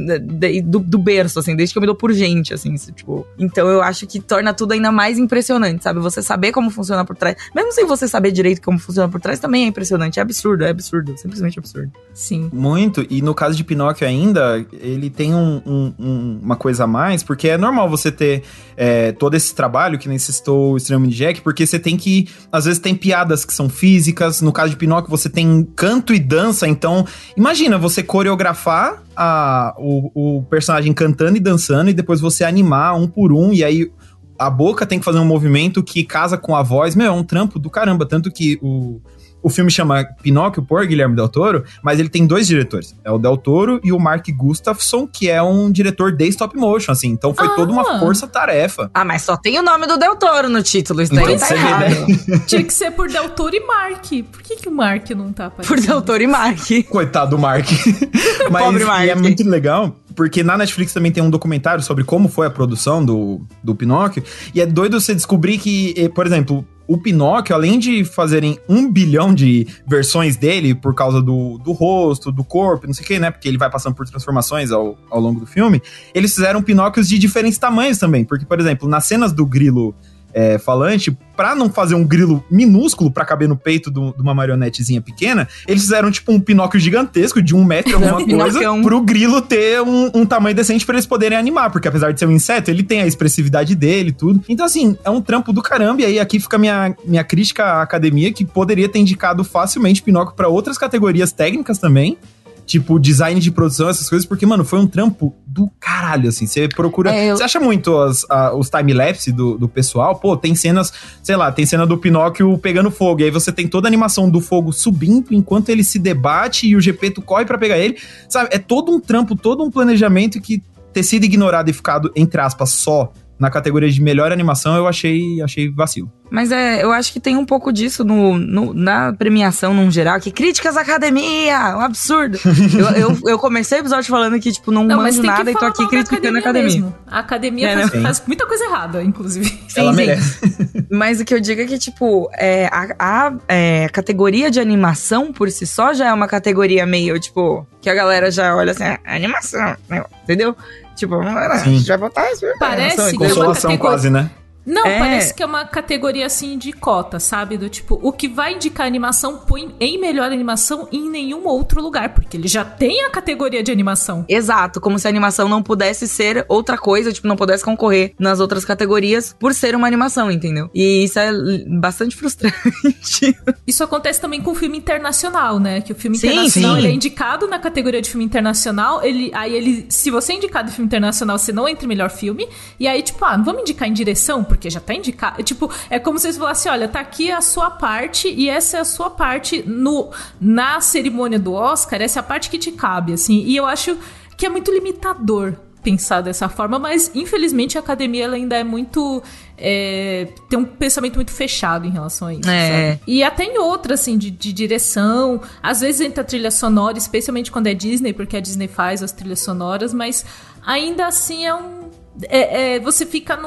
do, do, berço, assim, desde que eu me dou por gente, assim, tipo. Então eu acho que torna tudo ainda mais impressionante, sabe? Você saber como funciona por trás. Mesmo sem você saber direito como funciona por trás, também é impressionante. É absurdo, é absurdo. Simplesmente absurdo. Sim. Muito. E no caso de Pinóquio ainda, ele tem um, um, um, uma coisa a mais, porque é normal você ter é, todo esse trabalho, que nem o Extremo de Jack, porque você tem que. Às vezes tem piadas que são físicas. No caso de Pinóquio, você tem canto e dança. Então, imagina você coreografar a, o, o personagem cantando e dançando e depois você animar um por um, e aí a boca tem que fazer um movimento que casa com a voz. Meu, é um trampo do caramba. Tanto que o, o filme chama Pinóquio por Guilherme Del Toro, mas ele tem dois diretores. É o Del Toro e o Mark Gustafson, que é um diretor de stop motion, assim. Então foi Ah. toda uma força-tarefa. Ah, mas só tem o nome do Del Toro no título, isso Então, daí tá você vê, errado. [LAUGHS] Tinha que ser por Del Toro e Mark. Por que, que o Mark não tá Por aparecendo? Del Toro e Mark. Coitado do Mark. [LAUGHS] Mas Pobre e Mark. é muito legal, porque na Netflix também tem um documentário sobre como foi a produção do, do Pinóquio. E é doido você descobrir que, eh, por exemplo, o Pinóquio, além de fazerem um bilhão de versões dele por causa do, do rosto, do corpo, não sei o que, né? Porque ele vai passando por transformações ao, ao longo do filme. Eles fizeram Pinóquios de diferentes tamanhos também. Porque, por exemplo, nas cenas do grilo é, falante, pra não fazer um grilo minúsculo pra caber no peito do- de uma marionetezinha pequena, eles fizeram tipo um Pinóquio gigantesco de um metro [LAUGHS] alguma coisa pro grilo ter um, um tamanho decente pra eles poderem animar, porque apesar de ser um inseto, ele tem a expressividade dele e tudo. Então, assim, é um trampo do caramba, e aí aqui fica minha, minha crítica à academia, que poderia ter indicado facilmente Pinóquio pra outras categorias técnicas também, tipo design de produção, essas coisas, porque, mano, foi um trampo do caralho, assim. Você procura. É, eu- Você acha muito as- a- os time-lapse do, do pessoal? Pô, tem cenas, sei lá, tem cena do Pinóquio pegando fogo, e aí você tem toda a animação do fogo subindo enquanto ele se debate e o Gepeto corre pra pegar ele. Sabe? É todo um trampo, todo um planejamento que ter sido ignorado e ficado, entre aspas, só na categoria de melhor animação, eu achei, achei vacilo. Mas é, eu acho que tem um pouco disso no, no- na premiação num geral, que críticas à academia, um absurdo. [LAUGHS] eu, eu, eu comecei o episódio falando que, tipo, não, Não, manjo nada e tô aqui criticando a academia. mesmo. A academia É, faz, né? faz muita coisa errada, inclusive. Sim, Ela sim. merece. [LAUGHS] Mas o que eu digo é que, tipo, é, a, a, é, categoria de animação por si só já é uma categoria meio, tipo, que a galera já olha assim, ah, animação, né? entendeu? Tipo, ah, Sim. já botar isso. Parece que entendeu? Consolação quase, né? Não, É. parece que é uma categoria assim de cota, sabe? Do tipo, o que vai indicar animação põe em melhor animação em nenhum outro lugar, porque ele já tem a categoria de animação. Exato, como se a animação não pudesse ser outra coisa, tipo, não pudesse concorrer nas outras categorias por ser uma animação, entendeu? E isso é bastante [LAUGHS] frustrante. Isso acontece também com o filme internacional, né? Que o filme Sim, internacional sim. é indicado na categoria de filme internacional. Ele, aí ele, se você é indicado em filme internacional, você não entra em melhor filme. E aí, tipo, ah, não vamos indicar em direção, porque já tá indicado. Tipo, é como se eles falassem: olha, tá aqui a sua parte, e essa é a sua parte no, na cerimônia do Oscar, essa é a parte que te cabe, assim. E eu acho que é muito limitador pensar dessa forma, mas infelizmente a academia ela ainda é muito. é, tem um pensamento muito fechado em relação a isso. É. E até em outras, assim, de, de direção. Às vezes entra trilha sonora, especialmente quando é Disney, porque a Disney faz as trilhas sonoras, mas ainda assim é um. É- é, você fica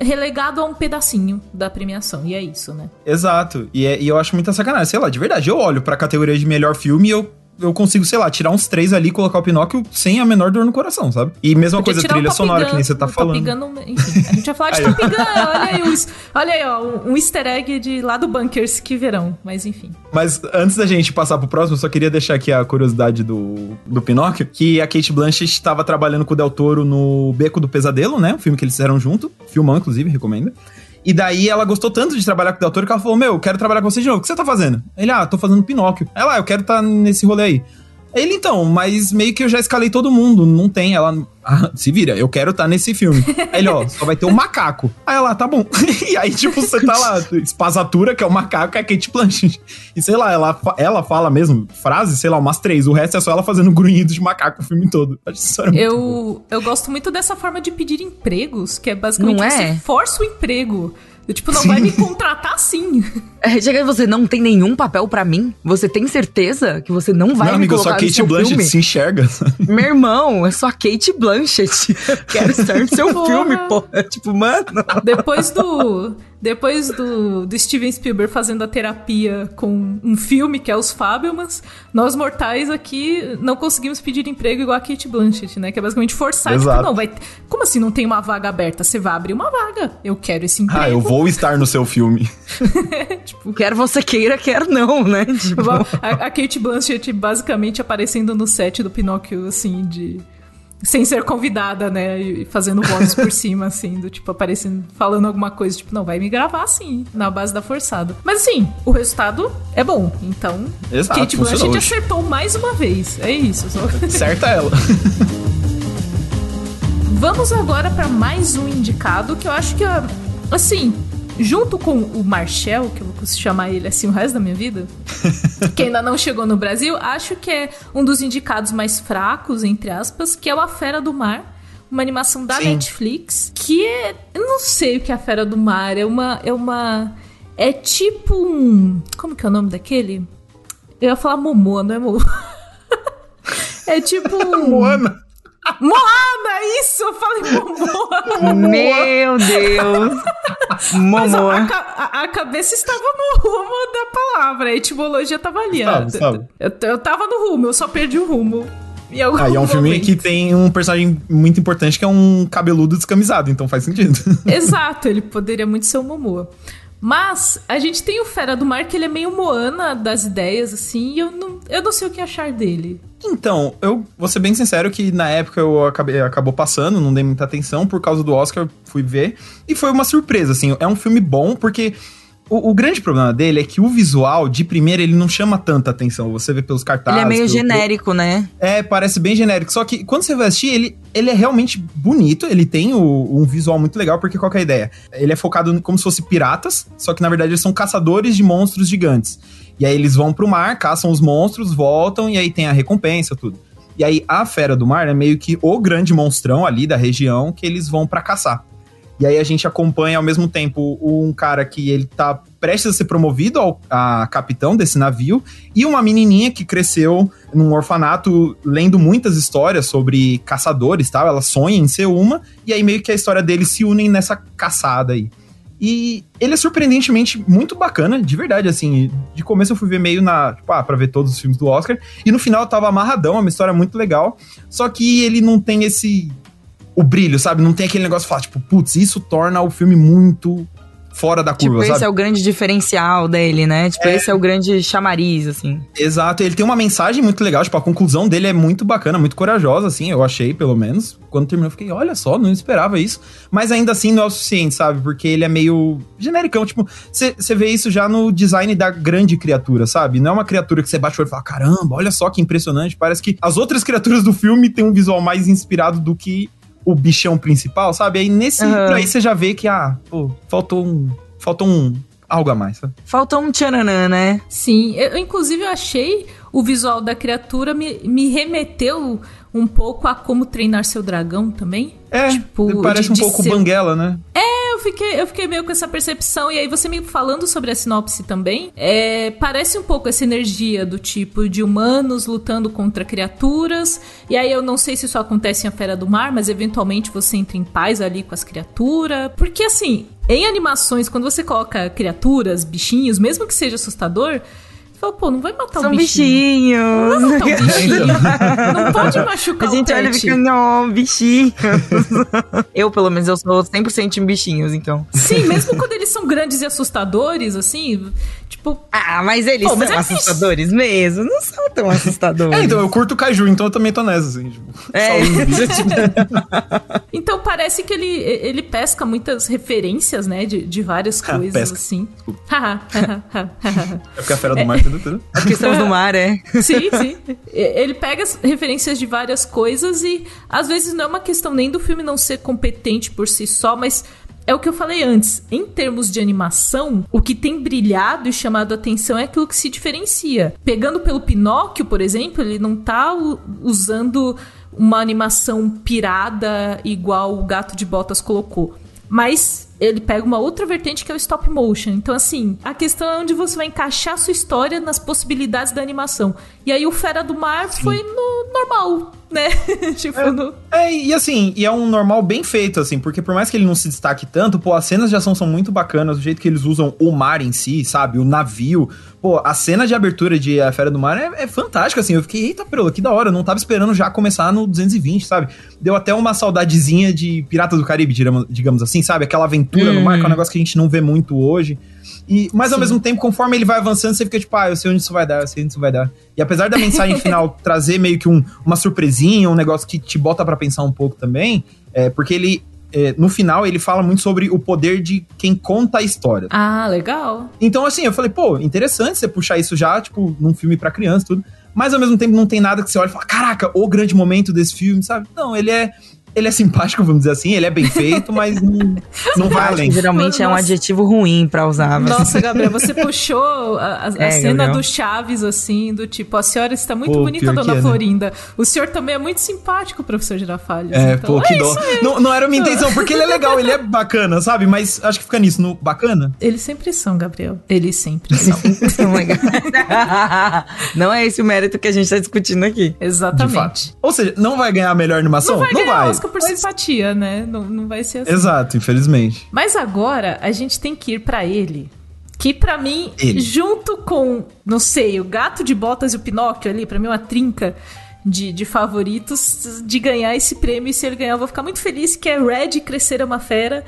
relegado a um pedacinho da premiação, e é isso, né? Exato. E, é- e eu acho muita sacanagem. Sei lá, de verdade, eu olho pra categoria de melhor filme e eu, eu consigo, sei lá, tirar uns três ali e colocar o Pinóquio sem a menor dor no coração, sabe? E mesma Podia coisa, trilha sonora, Gun, que nem você tá Top falando. Gun enfim, a gente vai falar de. Top Gun, olha aí, os- olha aí, ó, um, um easter egg de lá do Bunkers que verão, mas enfim. Mas antes da gente passar pro próximo, eu só queria deixar aqui a curiosidade do, do Pinóquio, que a Kate Blanchett estava trabalhando com o Del Toro no Beco do Pesadelo, né? Um filme que eles fizeram junto. Filmão, inclusive, recomendo. E daí ela gostou tanto de trabalhar com o Del Toro que ela falou: Meu, eu quero trabalhar com você de novo. O que você tá fazendo? Ele, ah, tô fazendo Pinóquio. Ela, ah, eu quero estar nesse rolê aí. Ele, então, mas meio que eu já escalei todo mundo, não tem. Ela, ah, se vira, eu quero estar nesse filme. Aí ele, ó, só vai ter um macaco. Aí ela, tá bom. [LAUGHS] e aí, tipo, você tá lá, espasatura, que é o macaco, é a Kate Blanchett. E sei lá, ela, ela fala mesmo frases, sei lá, umas três. O resto é só ela fazendo grunhido de macaco o filme todo. Eu, eu gosto muito dessa forma de pedir empregos, que é basicamente Não é? você força o emprego. Eu, tipo, não vai me contratar assim. [LAUGHS] É, chega você não tem nenhum papel pra mim? Você tem certeza que você não vai Meu me amigo, eu sou colocar a no Kate Blanchett, filme? se enxerga. [LAUGHS] Meu irmão, eu sou a Kate Blanchett. [LAUGHS] Quero estar no seu Porra. filme, pô. Tipo, mano. Depois do. Depois do, do Steven Spielberg fazendo a terapia com um filme que é Os Fabelmans, nós mortais aqui não conseguimos pedir emprego igual a Kate Blanchett, né? Que é basicamente forçar. Tipo, Exato. não, vai. Como assim não tem uma vaga aberta? Você vai abrir uma vaga. Eu quero esse emprego. ah, eu vou estar no seu filme. [LAUGHS] Quer você queira, quer não, né? [LAUGHS] Tipo, A, a Kate Blanchett basicamente aparecendo no set do Pinóquio, assim, de. Sem ser convidada, né? E fazendo vozes por [LAUGHS] cima, assim, do tipo, aparecendo, falando alguma coisa, tipo, não, vai me gravar assim, na base da forçada. Mas assim, o resultado é bom. Então, Exato, Kate funcionou Blanchett hoje. acertou mais uma vez. É isso. Só... [LAUGHS] Certa ela. [LAUGHS] Vamos agora para mais um indicado que eu acho que, assim, junto com o Marshall, que eu vou vou chamar ele assim o resto da minha vida, [LAUGHS] que ainda não chegou no Brasil, acho que é um dos indicados mais fracos, entre aspas, que é o A Fera do Mar. Uma animação da Sim. Netflix, que é. Eu não sei o que é a Fera do Mar. É uma. É uma. É tipo um. Como que é o nome daquele? Eu ia falar Momoa, não é Momoa. [LAUGHS] é tipo um. Moana. Moana, isso! Eu falei Momoa. Meu Deus! [LAUGHS] Momoa. A, a, a, cabeça estava no rumo da palavra, a etimologia estava ali. Sabe, sabe. Eu, eu tava no rumo, eu só perdi o rumo. E ah, e é um filme que tem um personagem muito importante que é um cabeludo descamisado, então faz sentido. Exato, ele poderia muito ser o Momoa. Mas a gente tem o Fera do Mar, que ele é meio Moana das ideias, assim, e eu não, eu não sei o que achar dele. Então, eu vou ser bem sincero que na época eu acabei, acabou passando, não dei muita atenção, por causa do Oscar, fui ver, e foi uma surpresa, assim, é um filme bom, porque o, o, grande problema dele é que o visual, de primeira, ele não chama tanta atenção. Você vê pelos cartazes. Ele é meio pelo, genérico, né? É, parece bem genérico. Só que quando você vai assistir, ele, ele é realmente bonito. Ele tem o, um visual muito legal, porque qual é a ideia? Ele é focado como se fosse piratas, só que na verdade eles são caçadores de monstros gigantes. E aí eles vão pro mar, caçam os monstros, voltam e aí tem a recompensa, tudo. E aí a fera do mar é meio que o grande monstrão ali da região que eles vão para caçar. E aí a gente acompanha ao mesmo tempo um cara que ele tá prestes a ser promovido ao, a capitão desse navio e uma menininha que cresceu num orfanato lendo muitas histórias sobre caçadores, tal. Ela sonha em ser uma e aí meio que a história deles se unem nessa caçada aí. E ele é surpreendentemente muito bacana, de verdade, assim. De começo eu fui ver meio na. Tipo, ah, pra ver todos os filmes do Oscar. E no final eu tava amarradão, é uma história muito legal. Só que ele não tem esse o brilho, sabe? Não tem aquele negócio de falar, tipo, putz, isso torna o filme muito fora da curva, tipo, esse sabe? é o grande diferencial dele, né? Tipo, é... esse é o grande chamariz, assim. Exato, ele tem uma mensagem muito legal, tipo, a conclusão dele é muito bacana, muito corajosa, assim, eu achei, pelo menos. Quando terminou, eu fiquei, olha só, não esperava isso. Mas ainda assim não é o suficiente, sabe? Porque ele é meio genericão, tipo, você vê isso já no design da grande criatura, sabe? Não é uma criatura que você bate o olho e fala, caramba, olha só que impressionante. Parece que as outras criaturas do filme têm um visual mais inspirado do que o bichão principal, sabe? Aí nesse. Uhum. Aí você já vê que, ah, pô, faltou um. Faltou um. Algo a mais, sabe? Faltou um tchananã, né? Sim, eu, inclusive eu achei o visual da criatura me, me remeteu um pouco a como treinar seu dragão também. É, tipo, parece de, um pouco ser... banguela, né? É, eu fiquei, eu fiquei meio com essa percepção. E aí você me falando sobre a sinopse também, é, parece um pouco essa energia do tipo de humanos lutando contra criaturas. E aí eu não sei se isso acontece em A Fera do Mar, mas eventualmente você entra em paz ali com as criaturas. Porque assim, em animações, quando você coloca criaturas, bichinhos, mesmo que seja assustador Falou, pô, não vai matar São um bichinho. bichinhos. Não vai matar um [LAUGHS] bichinho. não pode machucar A gente olha e fica, não, bichinhos. [LAUGHS] eu, pelo menos, eu sou 100% em bichinhos, então. Sim, mesmo quando eles são grandes e assustadores, assim, tipo... Ah, mas eles pô, são mas é assustadores mesmo? Não são tão assustadores. [LAUGHS] É, então, eu curto o Kaiju, então eu também tô nessa, assim, tipo... [LAUGHS] É. [LAUGHS] então, parece que ele, ele pesca muitas referências, né, de, de várias ah, coisas, pesca. assim. é porque a Fera do Mar tudo. As questões do mar, é. Sim, sim. Ele pega as referências de várias coisas e às vezes não é uma questão nem do filme não ser competente por si só, mas é o que eu falei antes. Em termos de animação, o que tem brilhado e chamado atenção é aquilo que se diferencia. Pegando pelo Pinóquio, por exemplo, ele não tá usando uma animação pirada igual o Gato de Botas colocou. Mas ele pega uma outra vertente que é o stop motion. Então, assim, a questão é onde você vai encaixar a sua história nas possibilidades da animação. E aí o Fera do Mar Sim. foi no normal, né? [LAUGHS] tipo, é, no... é, e assim, e é um normal bem feito, assim, porque por mais que ele não se destaque tanto, pô, as cenas de ação são muito bacanas, o jeito que eles usam o mar em si, sabe? O navio. Pô, a cena de abertura de A Fera do Mar é, é fantástica, assim. Eu fiquei, eita, perola, que da hora. Eu não tava esperando já começar no 220, sabe? Deu até uma saudadezinha de Pirata do Caribe, digamos assim, sabe? Aquela aventura hum. no mar, que é um hum. negócio que a gente não vê muito hoje. E, mas Sim. ao mesmo tempo, conforme ele vai avançando, você fica tipo, ah, eu sei onde isso vai dar, eu sei onde isso vai dar. E apesar da mensagem [LAUGHS] final trazer meio que um, uma surpresinha, um negócio que te bota para pensar um pouco também, é porque ele. É, no final, ele fala muito sobre o poder de quem conta a história. Ah, legal. Então, assim, eu falei, pô, interessante você puxar isso já, tipo, num filme para criança tudo. Mas ao mesmo tempo não tem nada que você olha e fala, caraca, o grande momento desse filme, sabe? Não, ele é ele é simpático, vamos dizer assim, ele é bem feito, mas não, [LAUGHS] não vai além. Geralmente é um adjetivo ruim pra usar. Mas... Nossa, Gabriel, você [LAUGHS] puxou a, a, é, cena Gabriel. do Chaves, assim, do tipo, a senhora está muito pô, bonita, dona é, Florinda. Né? O senhor também é muito simpático, professor Girafalhos. É, então, pô, que é dó. Não, não era minha intenção, porque ele é legal, ele é bacana, sabe? Mas acho que fica nisso, no bacana. Eles sempre são, Gabriel. Eles sempre são. [LAUGHS] não é esse o mérito que a gente tá discutindo aqui. Exatamente. Ou seja, não vai ganhar a melhor animação? Não vai. Não vai. Oscar por mas... simpatia, né? Não, não vai ser assim. Exato, infelizmente. Mas agora a gente tem que ir para ele. Que para mim, ele. junto com, não sei, o Gato de Botas e o Pinóquio ali, para mim é uma trinca de, de favoritos de ganhar esse prêmio. E se ele ganhar, eu vou ficar muito feliz, que é Red Crescer é uma Fera.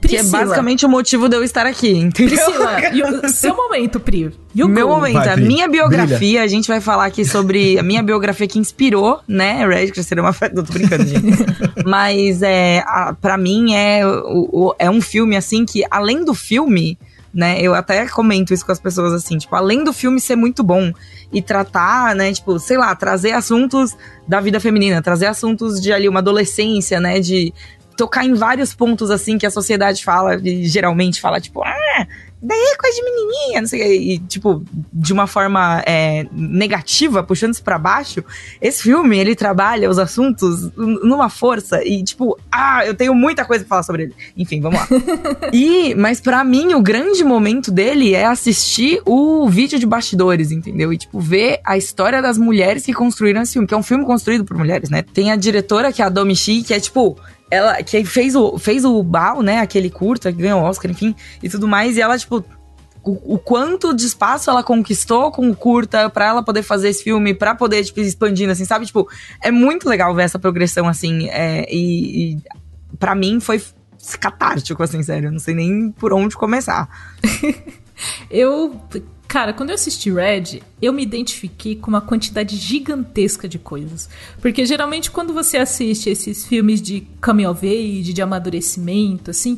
Priscila. Que é basicamente o motivo de eu estar aqui, entendeu? Priscila, [LAUGHS] seu momento, Pri. You Meu go. momento, vai, a minha biografia, Brilha. a gente vai falar aqui sobre a minha biografia que inspirou, né, Red Crescer uma festa. [LAUGHS] Não tô brincando, gente. Mas é, a, pra mim é, o, é um filme, assim, que além do filme, né, eu até comento isso com as pessoas, assim, tipo, além do filme ser muito bom e tratar, né, tipo, sei lá, trazer assuntos da vida feminina, trazer assuntos de ali uma adolescência, né, de tocar em vários pontos assim que a sociedade fala, e geralmente fala, tipo, ah, daí é coisa de menininha, não sei, e tipo, de uma forma é, negativa, puxando isso pra baixo, esse filme, ele trabalha os assuntos numa força e tipo, ah, eu tenho muita coisa pra falar sobre ele. Enfim, vamos lá. [LAUGHS] e, mas para mim, o grande momento dele é assistir o vídeo de bastidores, entendeu? E tipo, ver a história das mulheres que construíram esse filme, que é um filme construído por mulheres, né? Tem a diretora, que é a Domi Shi, que é tipo, ela que fez o, fez o Bal, né? Aquele curta que ganhou o Oscar, enfim, e tudo mais. E ela, tipo, o, o, quanto de espaço ela conquistou com o curta para ela poder fazer esse filme, para poder, tipo, expandindo, assim, sabe? Tipo, é muito legal ver essa progressão, assim. É, e, e para mim foi catártico, assim, sério. Eu não sei nem por onde começar. [LAUGHS] eu Cara, quando eu assisti Red, eu me identifiquei com uma quantidade gigantesca de coisas. Porque geralmente quando você assiste esses filmes de coming of age, de amadurecimento, assim,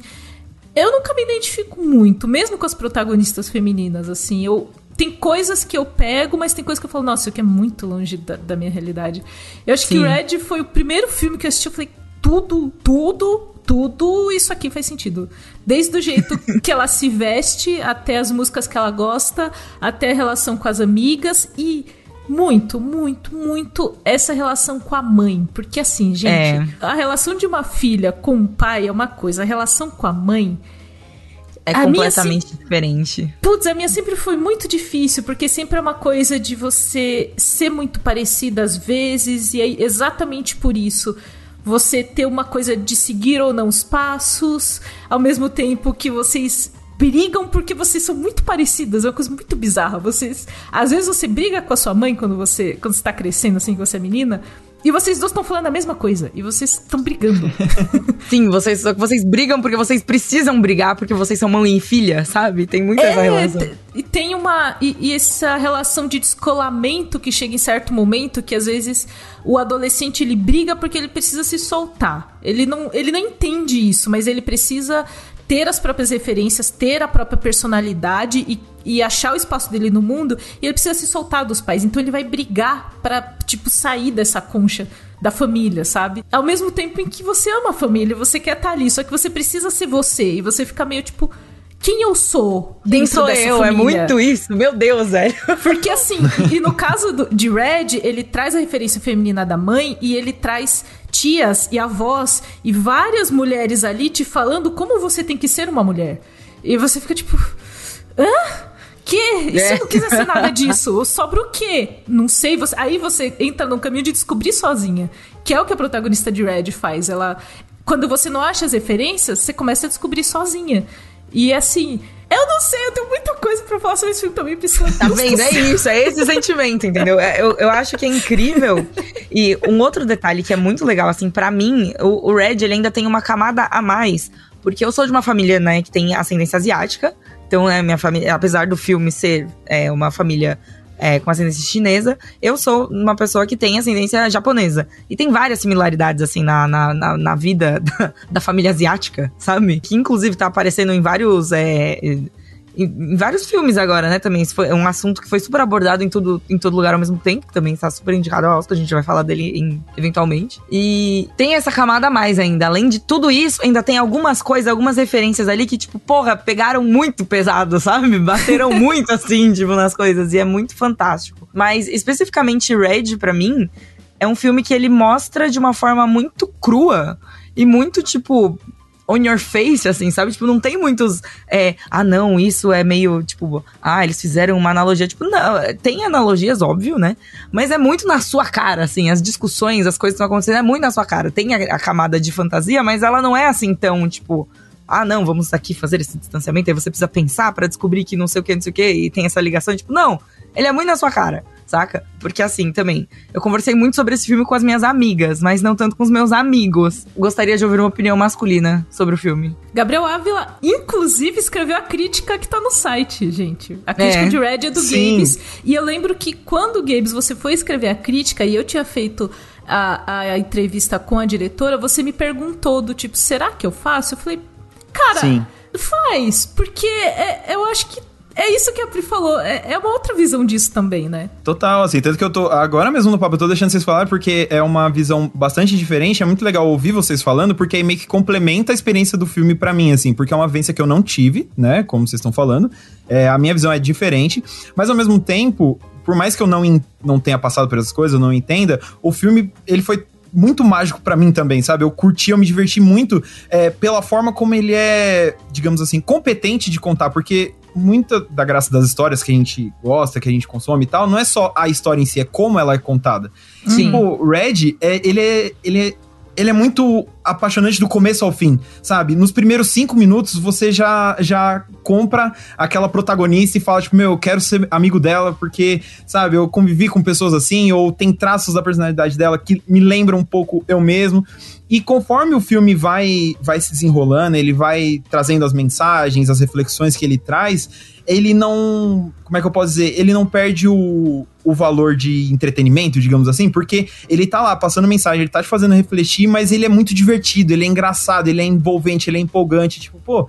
eu nunca me identifico muito, mesmo com as protagonistas femininas, assim, eu tem coisas que eu pego, mas tem coisas que eu falo, nossa, isso aqui é muito longe da, da minha realidade. Eu acho Sim. que Red foi o primeiro filme que eu assisti, eu falei, tudo, tudo tudo isso aqui faz sentido. Desde o jeito que ela se veste, até as músicas que ela gosta, até a relação com as amigas e muito, muito, muito essa relação com a mãe. Porque assim, gente, é. a relação de uma filha com o pai é uma coisa, a relação com a mãe. É a completamente minha, diferente. Putz, a minha sempre foi muito difícil, porque sempre é uma coisa de você ser muito parecida às vezes, e é exatamente por isso você ter uma coisa de seguir ou não os passos, ao mesmo tempo que vocês brigam porque vocês são muito parecidas, é uma coisa muito bizarra. Vocês, às vezes você briga com a sua mãe quando você, quando está crescendo assim, que você é menina, e vocês dois estão falando a mesma coisa. E vocês estão brigando. [LAUGHS] Sim, vocês, vocês brigam porque vocês precisam brigar, porque vocês são mãe e filha, sabe? Tem muita é, essa relação. E tem uma. E, e, essa relação de descolamento que chega em certo momento, que às vezes o adolescente ele briga porque ele precisa se soltar. Ele não, ele não entende isso, mas ele precisa ter as próprias referências, ter a própria personalidade e, e achar o espaço dele no mundo, e ele precisa se soltar dos pais. Então ele vai brigar para tipo, sair dessa concha da família, sabe? Ao mesmo tempo em que você ama a família, você quer estar ali, só que você precisa ser você, e você fica meio tipo quem eu sou dentro quem sou dessa eu? É família. É muito isso, meu Deus, velho. [LAUGHS] Porque assim, e no caso do, de Red, ele traz a referência feminina da mãe e ele traz tias e avós e várias mulheres ali te falando como você tem que ser uma mulher. E você fica tipo, hã? Que? E se eu não quiser ser nada [LAUGHS] disso? Sobra o quê? Não sei. Você... Aí você entra num caminho de descobrir sozinha. Que é o que a protagonista de Red faz. Ela. Quando você não acha as referências, você começa a descobrir sozinha. E assim, eu não sei, eu tenho muita coisa pra falar sobre esse filme também, pessoal. Tá vendo? É isso, é esse sentimento, entendeu? É, eu, eu acho que é incrível. E um outro detalhe que é muito legal, assim, para mim, o, o Red, ele ainda tem uma camada a mais. Porque eu sou de uma família, né, que tem ascendência asiática. Então, né, minha família, apesar do filme ser é, uma família é, com ascendência chinesa, eu sou uma pessoa que tem ascendência japonesa. E tem várias similaridades, assim, na, na, na, na vida [LAUGHS] da, da, família asiática, sabe? Que inclusive tá aparecendo em vários. É, em, em, vários filmes agora, né? Também. Foi um assunto que foi super abordado em, tudo, em todo lugar ao mesmo tempo, que também está super indicado ao Oscar, a gente vai falar dele em, eventualmente. E tem essa camada a mais ainda. Além de tudo isso, ainda tem algumas coisas, algumas referências ali que, tipo, porra, pegaram muito pesado, [LAUGHS] sabe? Bateram muito assim, tipo, nas coisas. E é muito fantástico. Mas especificamente Red, para mim, é um filme que ele mostra de uma forma muito crua e muito, tipo, on your face, assim, sabe? Tipo, não tem muitos. É, ah, não, isso é meio, tipo, ah, eles fizeram uma analogia. Tipo, não, tem analogias, óbvio, né? Mas é muito na sua cara, assim, as discussões, as coisas que estão acontecendo, é muito na sua cara. Tem a, a camada de fantasia, mas ela não é assim tão, tipo. Ah, não, vamos aqui fazer esse distanciamento, aí você precisa pensar para descobrir que não sei o que, não sei o que, e tem essa ligação, tipo, não, ele é muito na sua cara saca? Porque assim, também, eu conversei muito sobre esse filme com as minhas amigas, mas não tanto com os meus amigos. Gostaria de ouvir uma opinião masculina sobre o filme. Gabriel Ávila, inclusive, escreveu a crítica que tá no site, gente. A crítica é. de Red é do Sim. Gabes. E eu lembro que quando, Gabes, você foi escrever a crítica e eu tinha feito a, a, entrevista com a diretora, você me perguntou do tipo, será que eu faço? Eu falei, cara, Sim. faz, porque é, eu acho que é isso que a Pri falou, é, é, uma outra visão disso também, né? Total, assim, tanto que eu tô, agora mesmo no papo, eu tô deixando vocês falar porque é uma visão bastante diferente, é muito legal ouvir vocês falando, porque aí meio que complementa a experiência do filme para mim, assim, porque é uma vivência que eu não tive, né, como vocês estão falando, é, a minha visão é diferente, mas ao mesmo tempo, por mais que eu não, não tenha passado por essas coisas, eu não entenda, o filme, ele foi muito mágico para mim também, sabe? Eu curti, eu me diverti muito é, pela forma como ele é, digamos assim, competente de contar, porque muita da graça das histórias que a gente gosta, que a gente consome e tal, não é só a história em si, é como ela é contada. Sim. Tipo, Red, é, ele é. Ele é ele é muito apaixonante do começo ao fim, sabe? Nos primeiros cinco minutos você já, já compra aquela protagonista e fala, tipo, meu, eu quero ser amigo dela porque, sabe, eu convivi com pessoas assim, ou tem traços da personalidade dela que me lembram um pouco eu mesmo. E conforme o filme vai, vai se desenrolando, ele vai trazendo as mensagens, as reflexões que ele traz, ele não. Como é que eu posso dizer? Ele não perde o, o valor de entretenimento, digamos assim, porque ele tá lá passando mensagem, ele tá te fazendo refletir, mas ele é muito divertido, ele é engraçado, ele é envolvente, ele é empolgante. Tipo, pô,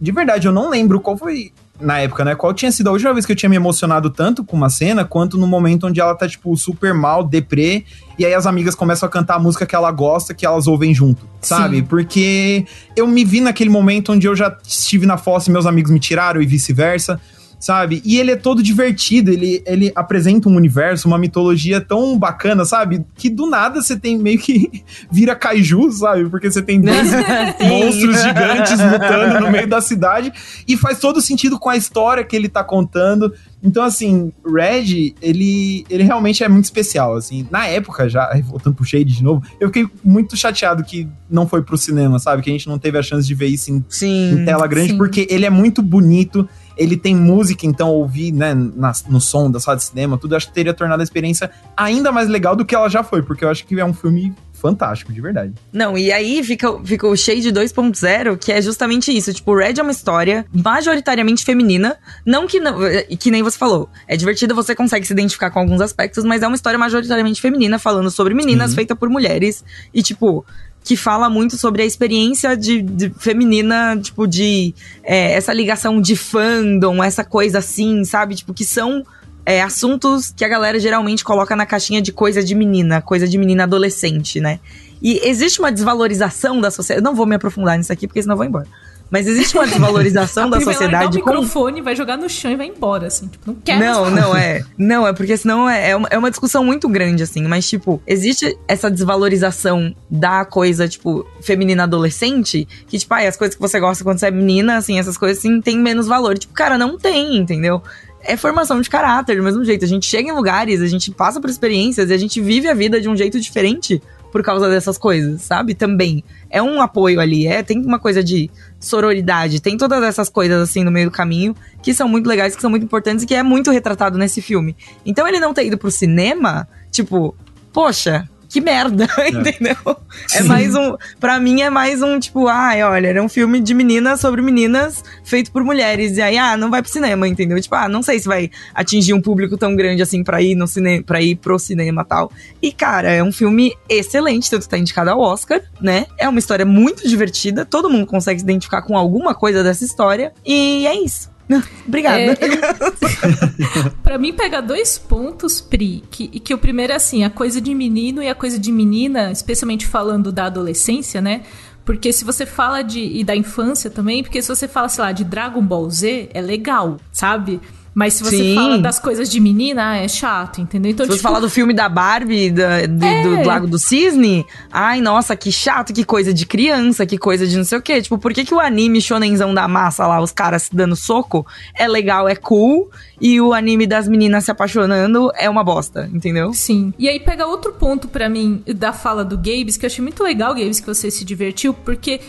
de verdade, eu não lembro qual foi na época, né? Qual tinha sido a última vez que eu tinha me emocionado tanto com uma cena, quanto no momento onde ela tá, tipo, super mal, deprê, e aí as amigas começam a cantar a música que ela gosta, que elas ouvem junto, sabe? Sim. Porque eu me vi naquele momento onde eu já estive na fossa e meus amigos me tiraram e vice-versa sabe? E ele é todo divertido, ele, ele apresenta um universo, uma mitologia tão bacana, sabe? Que do nada você tem meio que [LAUGHS] vira kaiju, sabe? Porque você tem dois [LAUGHS] monstros gigantes lutando no meio da cidade e faz todo sentido com a história que ele tá contando. Então, assim, Red, ele, ele realmente é muito especial, assim. Na época, já, voltando pro Shade de novo, eu fiquei muito chateado que não foi pro cinema, sabe? Que a gente não teve a chance de ver isso em, sim, em tela grande, sim. porque ele é muito bonito, ele tem música, então ouvir, né, na, no som da sala de cinema, tudo, acho que teria tornado a experiência ainda mais legal do que ela já foi, porque eu acho que é um filme fantástico, de verdade. Não, e aí fica, fica o Shade 2.0, que é justamente isso. Tipo, Red é uma história majoritariamente feminina. Não que não, que nem você falou. É divertido, você consegue se identificar com alguns aspectos, mas é uma história majoritariamente feminina, falando sobre meninas, Sim. feita por mulheres. E, tipo, que fala muito sobre a experiência de, de feminina, tipo, de é, essa ligação de fandom, essa coisa assim, sabe? Tipo, que são é, assuntos que a galera geralmente coloca na caixinha de coisa de menina, coisa de menina adolescente, né? E existe uma desvalorização da sociedade. Não vou me aprofundar nisso aqui, porque senão eu vou embora. Mas existe uma [LAUGHS] desvalorização da sociedade. Vai o microfone, vai jogar no chão e vai embora, assim. Tipo, não quer Não, não é. Não, é porque senão é, é uma, é uma discussão muito grande, assim. Mas, tipo, existe essa desvalorização da coisa, tipo, feminina adolescente, que, tipo, ai, as coisas que você gosta quando você é menina, assim, essas coisas, assim, tem menos valor. Tipo, cara, não tem, entendeu? é formação de caráter, do mesmo jeito. A gente chega em lugares, a gente passa por experiências e a gente vive a vida de um jeito diferente por causa dessas coisas, sabe? Também. É um apoio ali, é, tem uma coisa de sororidade, tem todas essas coisas assim no meio do caminho que são muito legais, que são muito importantes e que é muito retratado nesse filme. Então ele não ter ido pro cinema, tipo, poxa, que merda, [LAUGHS] é. entendeu? É Sim. É mais um. Pra mim é mais um tipo, ai, ah, olha, era um filme de meninas sobre meninas feito por mulheres. E aí, ah, não vai pro cinema, entendeu? Tipo, ah, não sei se vai atingir um público tão grande assim pra ir no cinema, para ir pro cinema tal. E, cara, é um filme excelente, tanto tá indicado ao Oscar, né? É uma história muito divertida, todo mundo consegue se identificar com alguma coisa dessa história. E é isso. [LAUGHS] Obrigada. É, [LAUGHS] pra mim, pega dois pontos, Pri, que, que o primeiro é assim, a coisa de menino e a coisa de menina, especialmente falando da adolescência, né? Porque se você fala de. e da infância também, porque se você fala, sei lá, de Dragon Ball Z, é legal, sabe? Mas se você Sim. fala das coisas de menina, é chato, entendeu? Então, se tipo... você fala do filme da Barbie, da, do, é. do, Lago do Cisne, ai, nossa, que chato, que coisa de criança, que coisa de não sei o quê. Tipo, por que, que o anime shonenzão da massa lá, os caras dando soco, é legal, é cool, e o anime das meninas se apaixonando é uma bosta, entendeu? Sim. E aí pega outro ponto para mim da fala do Gabes, que eu achei muito legal, Gabes, que você se divertiu, porque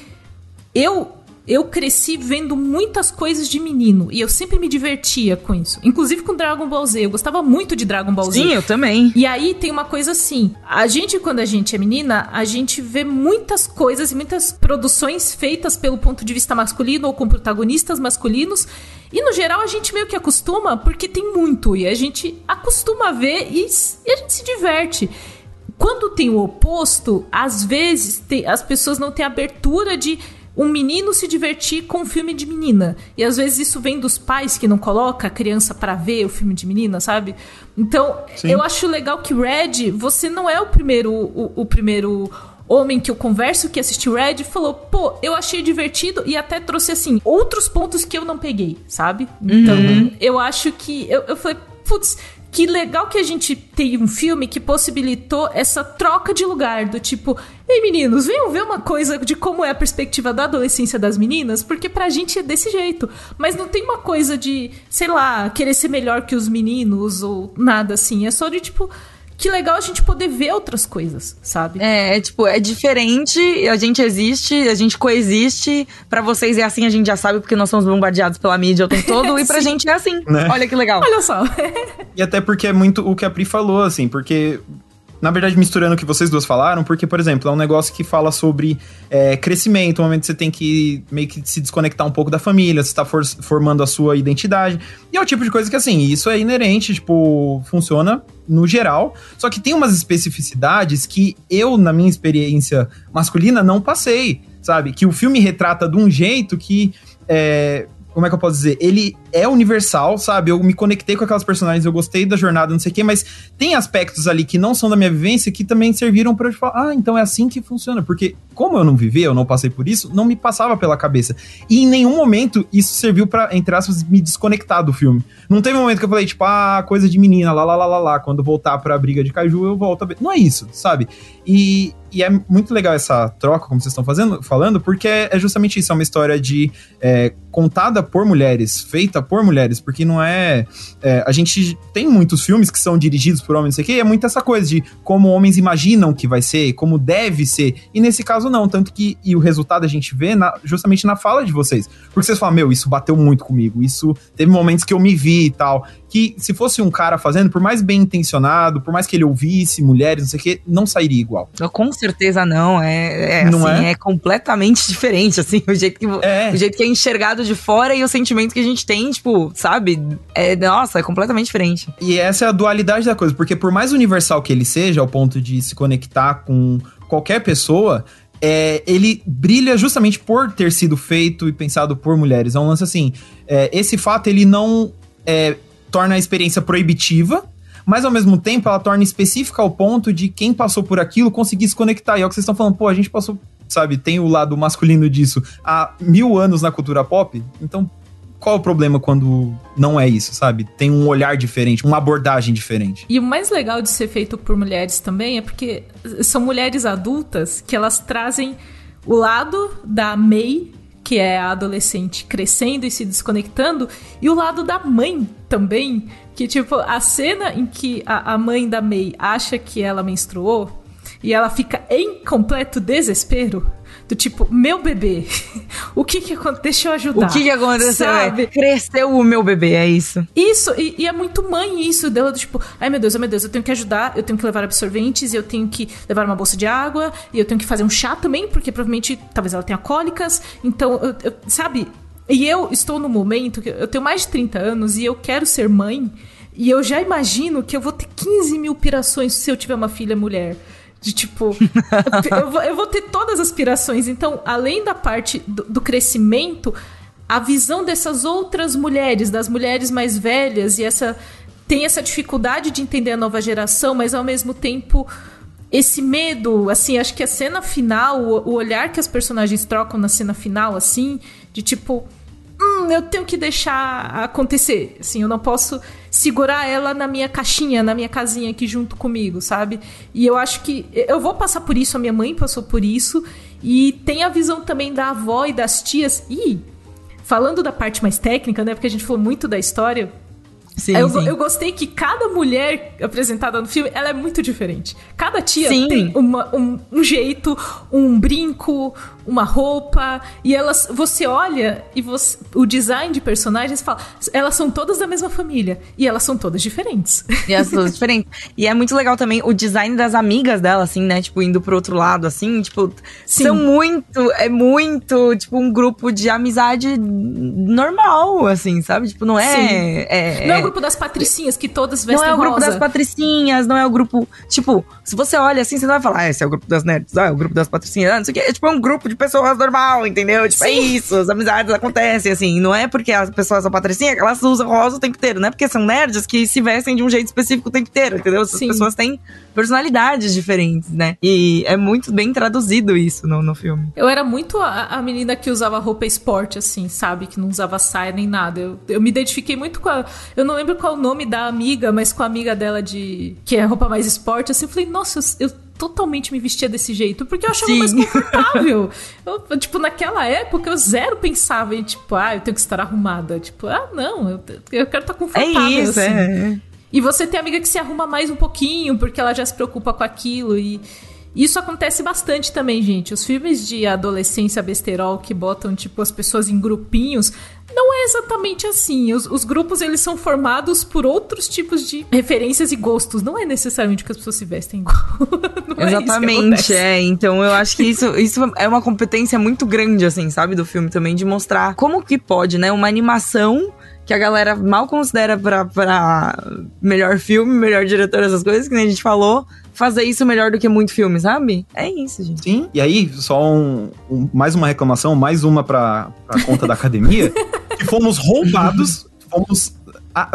eu eu cresci vendo muitas coisas de menino e eu sempre me divertia com isso. Inclusive com Dragon Ball Z. Eu gostava muito de Dragon Ball Z. Sim, eu também. E aí tem uma coisa assim: a gente, quando a gente é menina, a gente vê muitas coisas e muitas produções feitas pelo ponto de vista masculino ou com protagonistas masculinos. E no geral a gente meio que acostuma porque tem muito. E a gente acostuma a ver e, e a gente se diverte. Quando tem o oposto, às vezes tem, as pessoas não têm abertura de um menino se divertir com um filme de menina. E às vezes isso vem dos pais que não colocam a criança para ver o filme de menina, sabe? Então, Sim. eu acho legal que Red, você não é o primeiro o, o primeiro homem que eu converso que assistiu Red falou, pô, eu achei divertido e até trouxe assim outros pontos que eu não peguei, sabe? Então, uhum. eu acho que eu, eu falei, putz, que legal que a gente tem um filme que possibilitou essa troca de lugar, do tipo, ei meninos, venham ver uma coisa de como é a perspectiva da adolescência das meninas, porque pra gente é desse jeito. Mas não tem uma coisa de, sei lá, querer ser melhor que os meninos ou nada assim. É só de tipo, que legal a gente poder ver outras coisas, sabe? É, é tipo, é diferente, a gente existe, a gente coexiste. para vocês é assim, a gente já sabe, porque nós somos bombardeados pela mídia o tempo todo, e pra [LAUGHS] gente é assim. Né? Olha que legal. Olha só. e até porque é muito o que a Pri falou, assim, porque na verdade, misturando o que vocês duas falaram, porque, por exemplo, é um negócio que fala sobre é, crescimento, um momento que você tem que meio que se desconectar um pouco da família, você está for formando a sua identidade. E é o tipo de coisa que, assim, isso é inerente, tipo, funciona no geral. Só que tem umas especificidades que eu, na minha experiência masculina, não passei, sabe? Que o filme retrata de um jeito que. É, como é que eu posso dizer? Ele é universal, sabe? Eu me conectei com aquelas personagens, eu gostei da jornada, não sei o quê, mas tem aspectos ali que não são da minha vivência que também serviram para eu falar, ah, então é assim que funciona. Porque, como eu não vivi, eu não passei por isso, não me passava pela cabeça. E em nenhum momento isso serviu para entre aspas, me desconectar do filme. Não teve um momento que eu falei, tipo, ah, coisa de menina, lá, lá, lá, lá, lá. Quando voltar pra briga de Caju, eu volto a ver. Não é isso, sabe? E, e é muito legal essa troca, como vocês estão fazendo, falando, porque é justamente isso, é uma história de é, contada por mulheres, feita por mulheres, porque não é, é, A gente tem muitos filmes que são dirigidos por homens, não sei o quê, e é muito essa coisa de como homens imaginam que vai ser, como deve ser. E nesse caso, não. Tanto que e o resultado a gente vê na, justamente na fala de vocês. Porque vocês falam, meu, isso bateu muito comigo. Isso teve momentos que eu me vi e tal que se fosse um cara fazendo, por mais bem intencionado, por mais que ele ouvisse mulheres, não sei o que, não sairia igual. Com certeza não, é, é não assim, é? é? completamente [LAUGHS] diferente, assim, o jeito, que, é. o jeito que é enxergado de fora e o sentimento que a gente tem, tipo, sabe? É, nossa, é completamente diferente. E essa é a dualidade da coisa, porque por mais universal que ele seja, ao ponto de se conectar com qualquer pessoa, é, ele brilha justamente por ter sido feito e pensado por mulheres. É um lance assim. É, esse fato ele não é, torna a experiência proibitiva, mas ao mesmo tempo ela torna específica ao ponto de quem passou por aquilo conseguir se conectar. E é o que vocês estão falando, pô, a gente passou, sabe, tem o lado masculino disso há mil anos na cultura pop, então qual é o problema quando não é isso, sabe? Tem um olhar diferente, uma abordagem diferente. E o mais legal de ser feito por mulheres também é porque são mulheres adultas que elas trazem o lado da May que é a adolescente crescendo e se desconectando, e o lado da mãe também, que tipo, a cena em que a, a mãe da May acha que ela menstruou e ela fica em completo desespero, do tipo, meu bebê, [LAUGHS] o que que aconteceu? Deixa eu ajudar. O que que aconteceu? É, Sabe? É, cresceu o meu bebê, é isso. Isso, e, e, é muito mãe isso dela, do tipo, ai meu Deus, ai meu Deus, eu tenho que ajudar, eu tenho que levar absorventes, eu tenho que levar uma bolsa de água, e eu tenho que fazer um chá também, porque provavelmente, talvez ela tenha cólicas, então, eu, eu, sabe? E eu estou no momento que eu tenho mais de 30 anos e eu quero ser mãe, e eu já imagino que eu vou ter 15 mil pirações se eu tiver uma filha mulher. De tipo, [LAUGHS] eu, vou, eu, vou, ter todas as aspirações. Então, além da parte do, do crescimento, a visão dessas outras mulheres, das mulheres mais velhas, e essa tem essa dificuldade de entender a nova geração, mas ao mesmo tempo esse medo, assim, acho que a cena final, o, olhar que as personagens trocam na cena final, assim, de tipo, hum, eu tenho que deixar acontecer, assim, eu não posso segurar ela na minha caixinha, na minha casinha aqui junto comigo, sabe? E eu acho que eu vou passar por isso, a minha mãe passou por isso, e tem a visão também da avó e das tias. E falando da parte mais técnica, né, porque a gente falou muito da história, Sim, eu, sim. eu gostei que cada mulher apresentada no filme, ela é muito diferente. Cada tia sim. tem uma, um, um, jeito, um brinco, uma roupa, e elas, você olha e você, o design de personagens fala, elas são todas da mesma família e elas são todas diferentes. E elas são todas [LAUGHS] diferentes. E é muito legal também o design das amigas dela, assim, né? Tipo, indo pro outro lado, assim, tipo, Sim. são muito, é muito, tipo, um grupo de amizade normal, assim, sabe? Tipo, não é. é não é o grupo das patricinhas que todas vestem Não é o grupo rosa. das patricinhas, não é o grupo. Tipo, se você olha assim, você não vai falar, ah, esse é o grupo das nerds, ah, é o grupo das patricinhas, ah, não sei o que. É tipo, é um grupo de de pessoas normal, entendeu? Tipo, é Sim. é isso, as amizades acontecem, assim. Não é porque as pessoas são patricinhas que elas usam rosa o tempo inteiro. Não é porque são nerds que se vestem de um jeito específico o tempo inteiro, entendeu? As Sim. pessoas têm personalidades diferentes, né? E é muito bem traduzido isso no, no filme. Eu era muito a, a menina que usava roupa esporte, assim, sabe? Que não usava saia nem nada. Eu, eu me identifiquei muito com a. Eu não lembro qual o nome da amiga, mas com a amiga dela de. que é roupa mais esporte, assim. Eu falei, nossa, eu, eu totalmente me vestia desse jeito, porque eu achava Sim. mais confortável. [LAUGHS] eu, tipo, naquela época eu zero pensava em, tipo, ah, eu tenho que estar arrumada. Tipo, ah, não, eu, eu quero estar confortável. É isso, assim. é. E você tem amiga que se arruma mais um pouquinho, porque ela já se preocupa com aquilo e. Isso acontece bastante também, gente. Os filmes de adolescência besterol que botam, tipo, as pessoas em grupinhos, não é exatamente assim. Os, os, grupos, eles são formados por outros tipos de referências e gostos. Não é necessariamente que as pessoas se vestem igual. [LAUGHS] É exatamente, é, Então, eu acho que isso, isso é uma competência muito grande, assim, sabe? Do filme também, de mostrar como que pode, né? Uma animação que a galera mal considera pra, pra melhor filme, melhor diretor, essas coisas, que nem a gente falou, fazer isso melhor do que muito filme, sabe? É isso, gente. Sim, e aí, só um, um mais uma reclamação, mais uma pra, pra conta da academia, [LAUGHS] que fomos roubados, fomos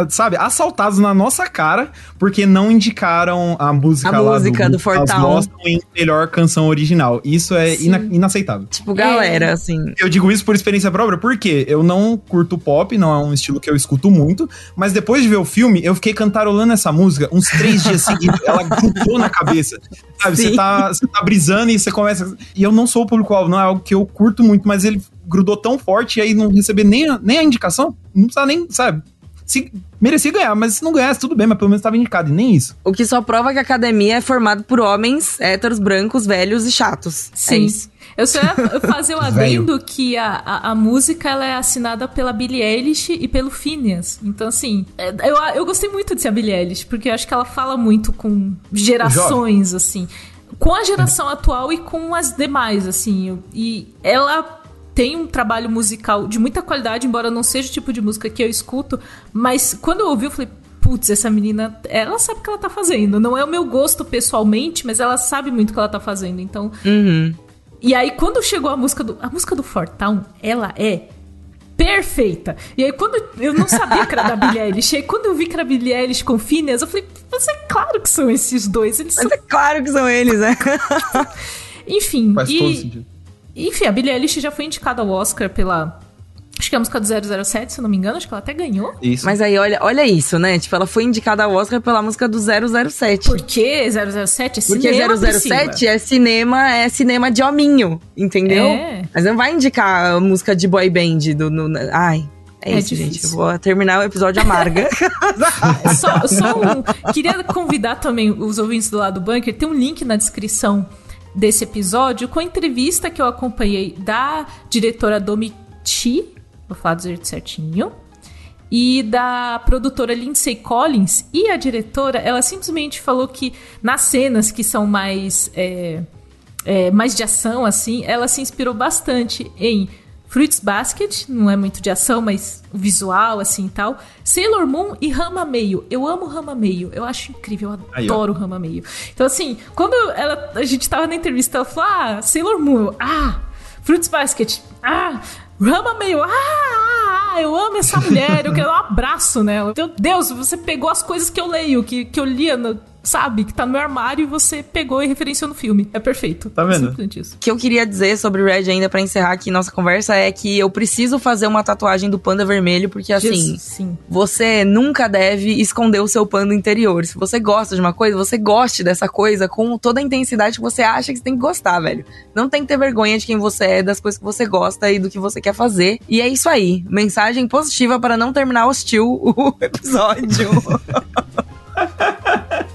sabe, assaltados na nossa cara porque não indicaram a música a lá música do, do Fortal em melhor canção original. Isso é ina inaceitável. Tipo, galera, é. assim. Eu digo isso por experiência própria, porque eu não curto pop, não é um estilo que eu escuto muito, mas depois de ver o filme, eu fiquei cantarolando essa música uns três dias seguidos. Ela grudou na cabeça. Sabe, você tá, você tá brisando e você começa. E eu não sou o público-alvo, não é algo que eu curto muito, mas ele grudou tão forte e aí não receber nem a, nem a indicação, não precisa nem, sabe? Se merecia ganhar, mas se não ganhasse, tudo bem, mas pelo menos estava indicado, e nem isso. O que só prova que a academia é formada por homens héteros, brancos, velhos e chatos. É Sim. É isso. Eu só ia fazer [LAUGHS] o adendo que a, a, a, música ela é assinada pela Billie Eilish e pelo Phineas. Então, assim, é, eu, eu gostei muito de ser a Billie Eilish, porque eu acho que ela fala muito com gerações, assim. Com a geração atual e com as demais, assim. E ela tem um trabalho musical de muita qualidade, embora não seja o tipo de música que eu escuto, mas quando eu ouvi, eu falei, putz, essa menina, ela sabe o que ela tá fazendo. Não é o meu gosto pessoalmente, mas ela sabe muito o que ela tá fazendo. Então. Uhum. E aí, quando chegou a música do. A música do Fortown, ela é perfeita. E aí, quando eu não sabia que era da Billie Eilish, aí quando eu vi que era Billie Eilish com Phineas, eu falei, mas é claro que são esses dois. Eles mas são... é claro que são eles, né? [LAUGHS] Enfim. Faz e... todo sentido. Enfim, a Billie Eilish já foi indicada ao Oscar pela Acho que é a música do 007, se eu não me engano, acho que ela até ganhou. Isso. Mas aí, olha, olha isso, né? Tipo, ela foi indicada ao Oscar pela música do 007. Por que 007 é cinema? Porque 007 é cinema, é cinema de hominho, entendeu? É. Mas não vai indicar a música de boy band do. No, ai. É, é isso, difícil. gente. Eu vou terminar o episódio amarga. [LAUGHS] [LAUGHS] só, só um. Queria convidar também os ouvintes do lado do bunker. Tem um link na descrição desse episódio com a entrevista que eu acompanhei da diretora Domiti, vou falar do jeito certinho, e da produtora Lindsay Collins. E a diretora, ela simplesmente falou que nas cenas que são mais, é, é, mais de ação, assim, ela se inspirou bastante em Fruits Basket, não é muito de ação, mas visual, assim e tal. Sailor Moon e Rama Meio. Eu amo Rama Meio. Eu acho incrível, eu adoro Aí, Rama Meio. Então, assim, quando ela, a gente tava na entrevista, ela falou: Ah, Sailor Moon. Eu, ah, Fruits Basket. Ah, Rama Meio. Ah, ah, eu amo essa mulher, eu quero um abraço nela. Meu Deus, você pegou as coisas que eu leio, que, que eu lia no, sabe, que tá no meu armário e você pegou e referenciou no filme. É perfeito. Tá vendo? isso. O que eu queria dizer sobre o Red ainda para encerrar aqui nossa conversa é que eu preciso fazer uma tatuagem do panda vermelho, porque assim, Jesus, você nunca deve esconder o seu panda interior. Se você gosta de uma coisa, você goste dessa coisa com toda a intensidade que você acha que você tem que gostar, velho. Não tem que ter vergonha de quem você é, das coisas que você gosta e do que você quer fazer. E é isso aí. Mensagem positiva para não terminar hostil o [LAUGHS] episódio. [LAUGHS]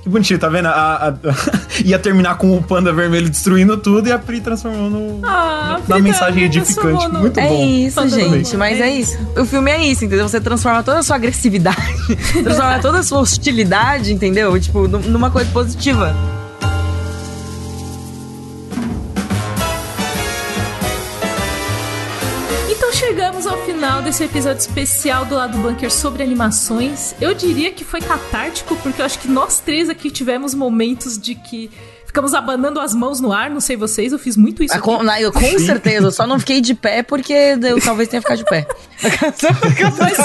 Que bonitinho, tá vendo? A, a, [LAUGHS] ia terminar com o panda vermelho destruindo tudo e a Pri transformou no, ah, na, na mensagem edificante. No... Muito é bom. É isso, gente. Mas é, é isso. O filme é isso, entendeu? Você transforma toda a sua agressividade, [LAUGHS] transforma toda a sua hostilidade, entendeu? Tipo, numa coisa positiva. Chegamos ao final desse episódio especial do lado bunker sobre animações. Eu diria que foi catártico, porque eu acho que nós três aqui tivemos momentos de que ficamos abanando as mãos no ar, não sei vocês, eu fiz muito isso. Ah, com, na, com certeza, eu só não fiquei de pé porque eu talvez tenha ficado de pé. [LAUGHS] Mas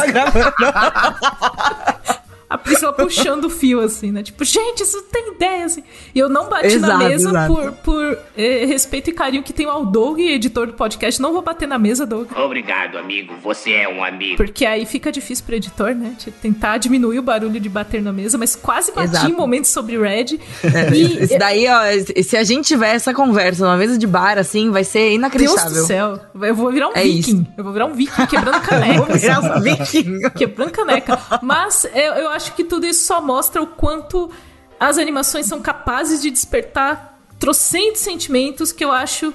a Priscila puxando o fio, assim, né? Tipo, gente, isso tem ideia, assim. E eu não bati exato, na mesa exato. por, por eh, respeito e carinho que tem ao Doug, editor do podcast. Não vou bater na mesa, Doug. Obrigado, amigo. Você é um amigo. Porque aí fica difícil pro editor, né? Tentar diminuir o barulho de bater na mesa, mas quase bati exato. em momentos sobre Red. É, e, isso daí, ó, se a gente tiver essa conversa numa mesa de bar, assim, vai ser inacreditável. Deus do céu. Eu vou virar um é viking. Isso. Eu vou virar um viking [LAUGHS] quebrando caneca. vou virar um viking. quebrando caneca. Mas eu, eu acho que tudo isso só mostra o quanto as animações são capazes de despertar trocentos sentimentos que eu acho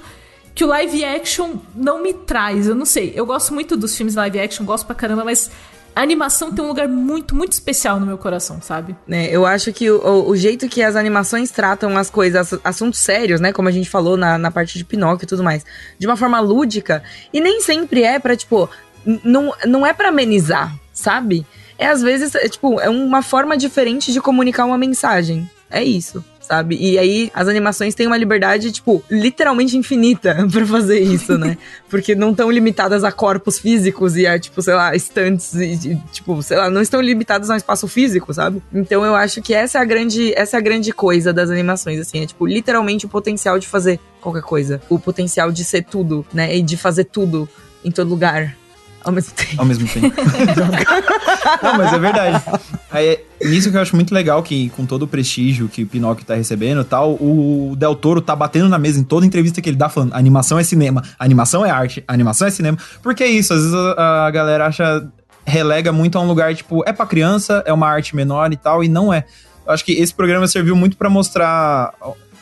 que o live action não me traz. Eu não sei. Eu gosto muito dos filmes live action, gosto pra caramba, mas a animação tem um lugar muito, muito especial no meu coração, sabe? É, eu acho que o, o, jeito que as animações tratam as coisas, assuntos sérios, né? Como a gente falou na, na parte de Pinóquio e tudo mais, de uma forma lúdica, e nem sempre é pra, tipo, não, não é para amenizar, sabe? É às vezes, é, tipo, é uma forma diferente de comunicar uma mensagem. É isso sabe? E aí as animações têm uma liberdade, tipo, literalmente infinita [LAUGHS] para fazer isso, né? [LAUGHS] Porque não estão limitadas a corpos físicos e a, tipo, sei lá, estantes e, e, tipo, sei lá, não estão limitadas a um espaço físico, sabe? Então eu acho que essa é a grande, essa é a grande coisa das animações, assim, é tipo, literalmente o potencial de fazer qualquer coisa. O potencial de ser tudo, né? E de fazer tudo em todo lugar ao mesmo tempo. Ao mesmo tempo. [LAUGHS] Não, mas é verdade. Aí, nisso que eu acho muito legal, que com todo o prestígio que o Pinóquio tá recebendo e tal, o Del Toro tá batendo na mesa em toda entrevista que ele dá falando, animação é cinema, animação é arte, animação é cinema. Porque é isso, às vezes a, a galera acha, relega muito a um lugar, tipo, é pra criança, é uma arte menor e tal, e não é. Eu acho que esse programa serviu muito para mostrar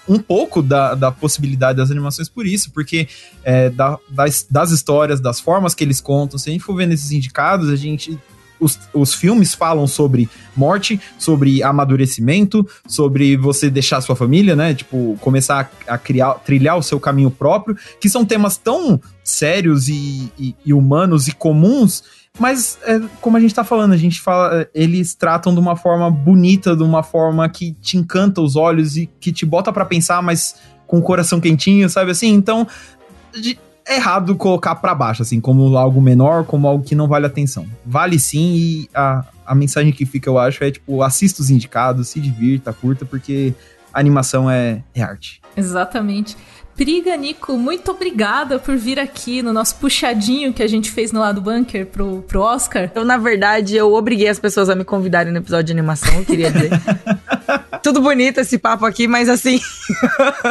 um pouco da, da possibilidade das animações por isso, porque é, da, das, das histórias, das formas que eles contam, se a gente for ver nesses indicados, a gente os, os, filmes falam sobre morte, sobre amadurecimento, sobre você deixar sua família, né? Tipo, começar a, a criar, trilhar o seu caminho próprio, que são temas tão sérios e, e, e humanos e comuns mas, é, como a gente tá falando, a gente fala, é, eles tratam de uma forma bonita, de uma forma que te encanta os olhos e que te bota para pensar, mas com o coração quentinho, sabe assim? Então, é errado colocar para baixo, assim, como algo menor, como algo que não vale atenção. Vale sim, e a, a mensagem que fica, eu acho, é tipo, assista os indicados, se divirta, curta, porque a animação é, é arte. Exatamente. Priga, Nico, muito obrigada por vir aqui no nosso puxadinho que a gente fez no lado bunker pro, pro Oscar. Então, na verdade, eu obriguei as pessoas a me convidarem no episódio de animação, eu queria dizer. [LAUGHS] Tudo bonito esse papo aqui, mas assim.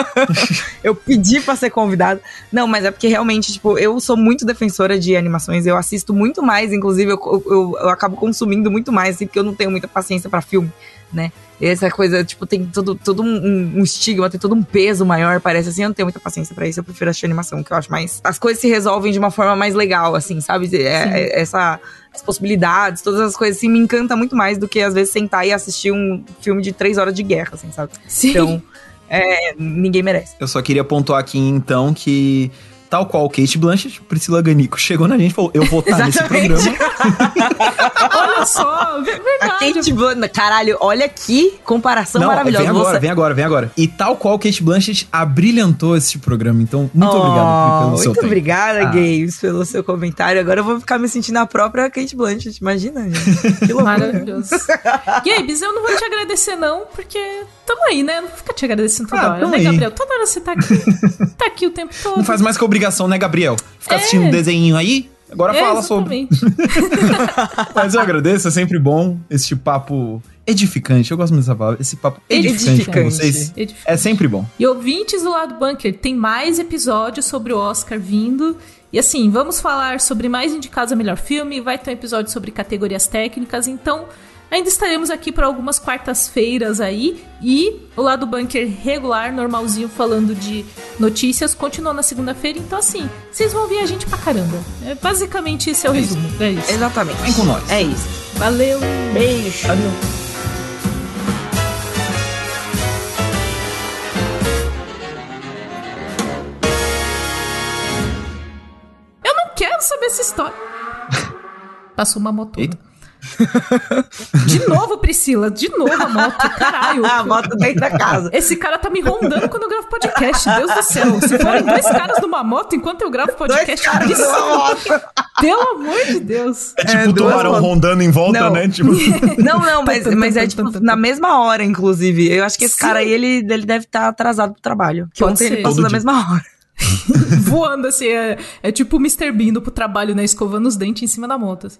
[LAUGHS] eu pedi pra ser convidado. Não, mas é porque realmente, tipo, eu sou muito defensora de animações, eu assisto muito mais, inclusive, eu, eu, eu acabo consumindo muito mais, assim, porque eu não tenho muita paciência para filme, né? essa coisa, tipo, tem todo, todo um, um, estigma, tem todo um peso maior, parece assim. Eu não tenho muita paciência para isso, eu prefiro assistir animação, que eu acho mais. As coisas se resolvem de uma forma mais legal, assim, sabe? É, é, essa. As possibilidades, todas as coisas, assim, me encanta muito mais do que às vezes sentar e assistir um filme de três horas de guerra, assim, sabe? Sim. Então, é, ninguém merece. Eu só queria pontuar aqui, então, que tal qual Kate Blanchett, Priscila Ganico chegou na gente e falou: Eu vou estar nesse Exatamente. programa. [LAUGHS] Olha só, ver- A verdade. Kate Blanchett, caralho, olha que comparação maravilhosa. vem agora, Você- vem agora, vem agora. E tal qual Kate Blanchett abrilhantou este programa. Então, muito Oh, obrigado pelo seu Muito tempo. obrigada, Ah. Games, pelo seu comentário. Agora eu vou ficar me sentindo a própria Kate Blanchett. Imagina, gente. Que loucura. [LAUGHS] [LAUGHS] Maravilhoso. Gabes, eu não vou te agradecer, não, porque tamo aí, né? Não fica te agradecendo toda Ah, hora, né, aí. Gabriel? Toda hora você tá aqui. [LAUGHS] tá aqui o tempo todo. Não faz mais que obrigação, né, Gabriel? Ficar É. assistindo um desenho aí. Agora É, fala sobre. exatamente. [LAUGHS] Mas eu agradeço, é sempre bom este papo edificante. Eu gosto muito dessa palavra. Esse papo edificante, com Edificante. vocês. Edificante. É sempre bom. E ouvintes do lado bunker, tem mais episódios sobre o Oscar vindo. E assim, vamos falar sobre mais indicados a melhor filme, vai ter um episódio sobre categorias técnicas, então ainda estaremos aqui por algumas quartas-feiras aí. E o lado bunker regular, normalzinho, falando de notícias, continua na segunda-feira. Então assim, vocês vão ver a gente pra caramba. É, basicamente esse é o resumo. É isso. Exatamente. Vem com nós. É isso. Valeu! Beijo. Adeus. Eu não quero saber essa história. [LAUGHS] Passou uma moto. Eita. De novo, Priscila, de novo a moto. Caralho. [LAUGHS] Ah, moto dentro da casa. Esse cara tá me rondando quando eu gravo podcast. Deus do céu. Se forem dois caras numa moto enquanto eu gravo Dois podcast, caras isso- numa moto. pelo amor de Deus. É tipo É, tubarão motos. rondando em volta, Não. né? Tipo, [LAUGHS] Não, não, mas, mas é tipo na mesma hora, inclusive. Eu acho que esse Sim. cara aí, ele, ele deve estar atrasado pro trabalho. Que Pode ontem ser. ele passou Todo na dia. mesma hora. [LAUGHS] Voando assim. É, é tipo o Mr. Bean indo pro trabalho, né? Escovando os dentes em cima da moto. assim.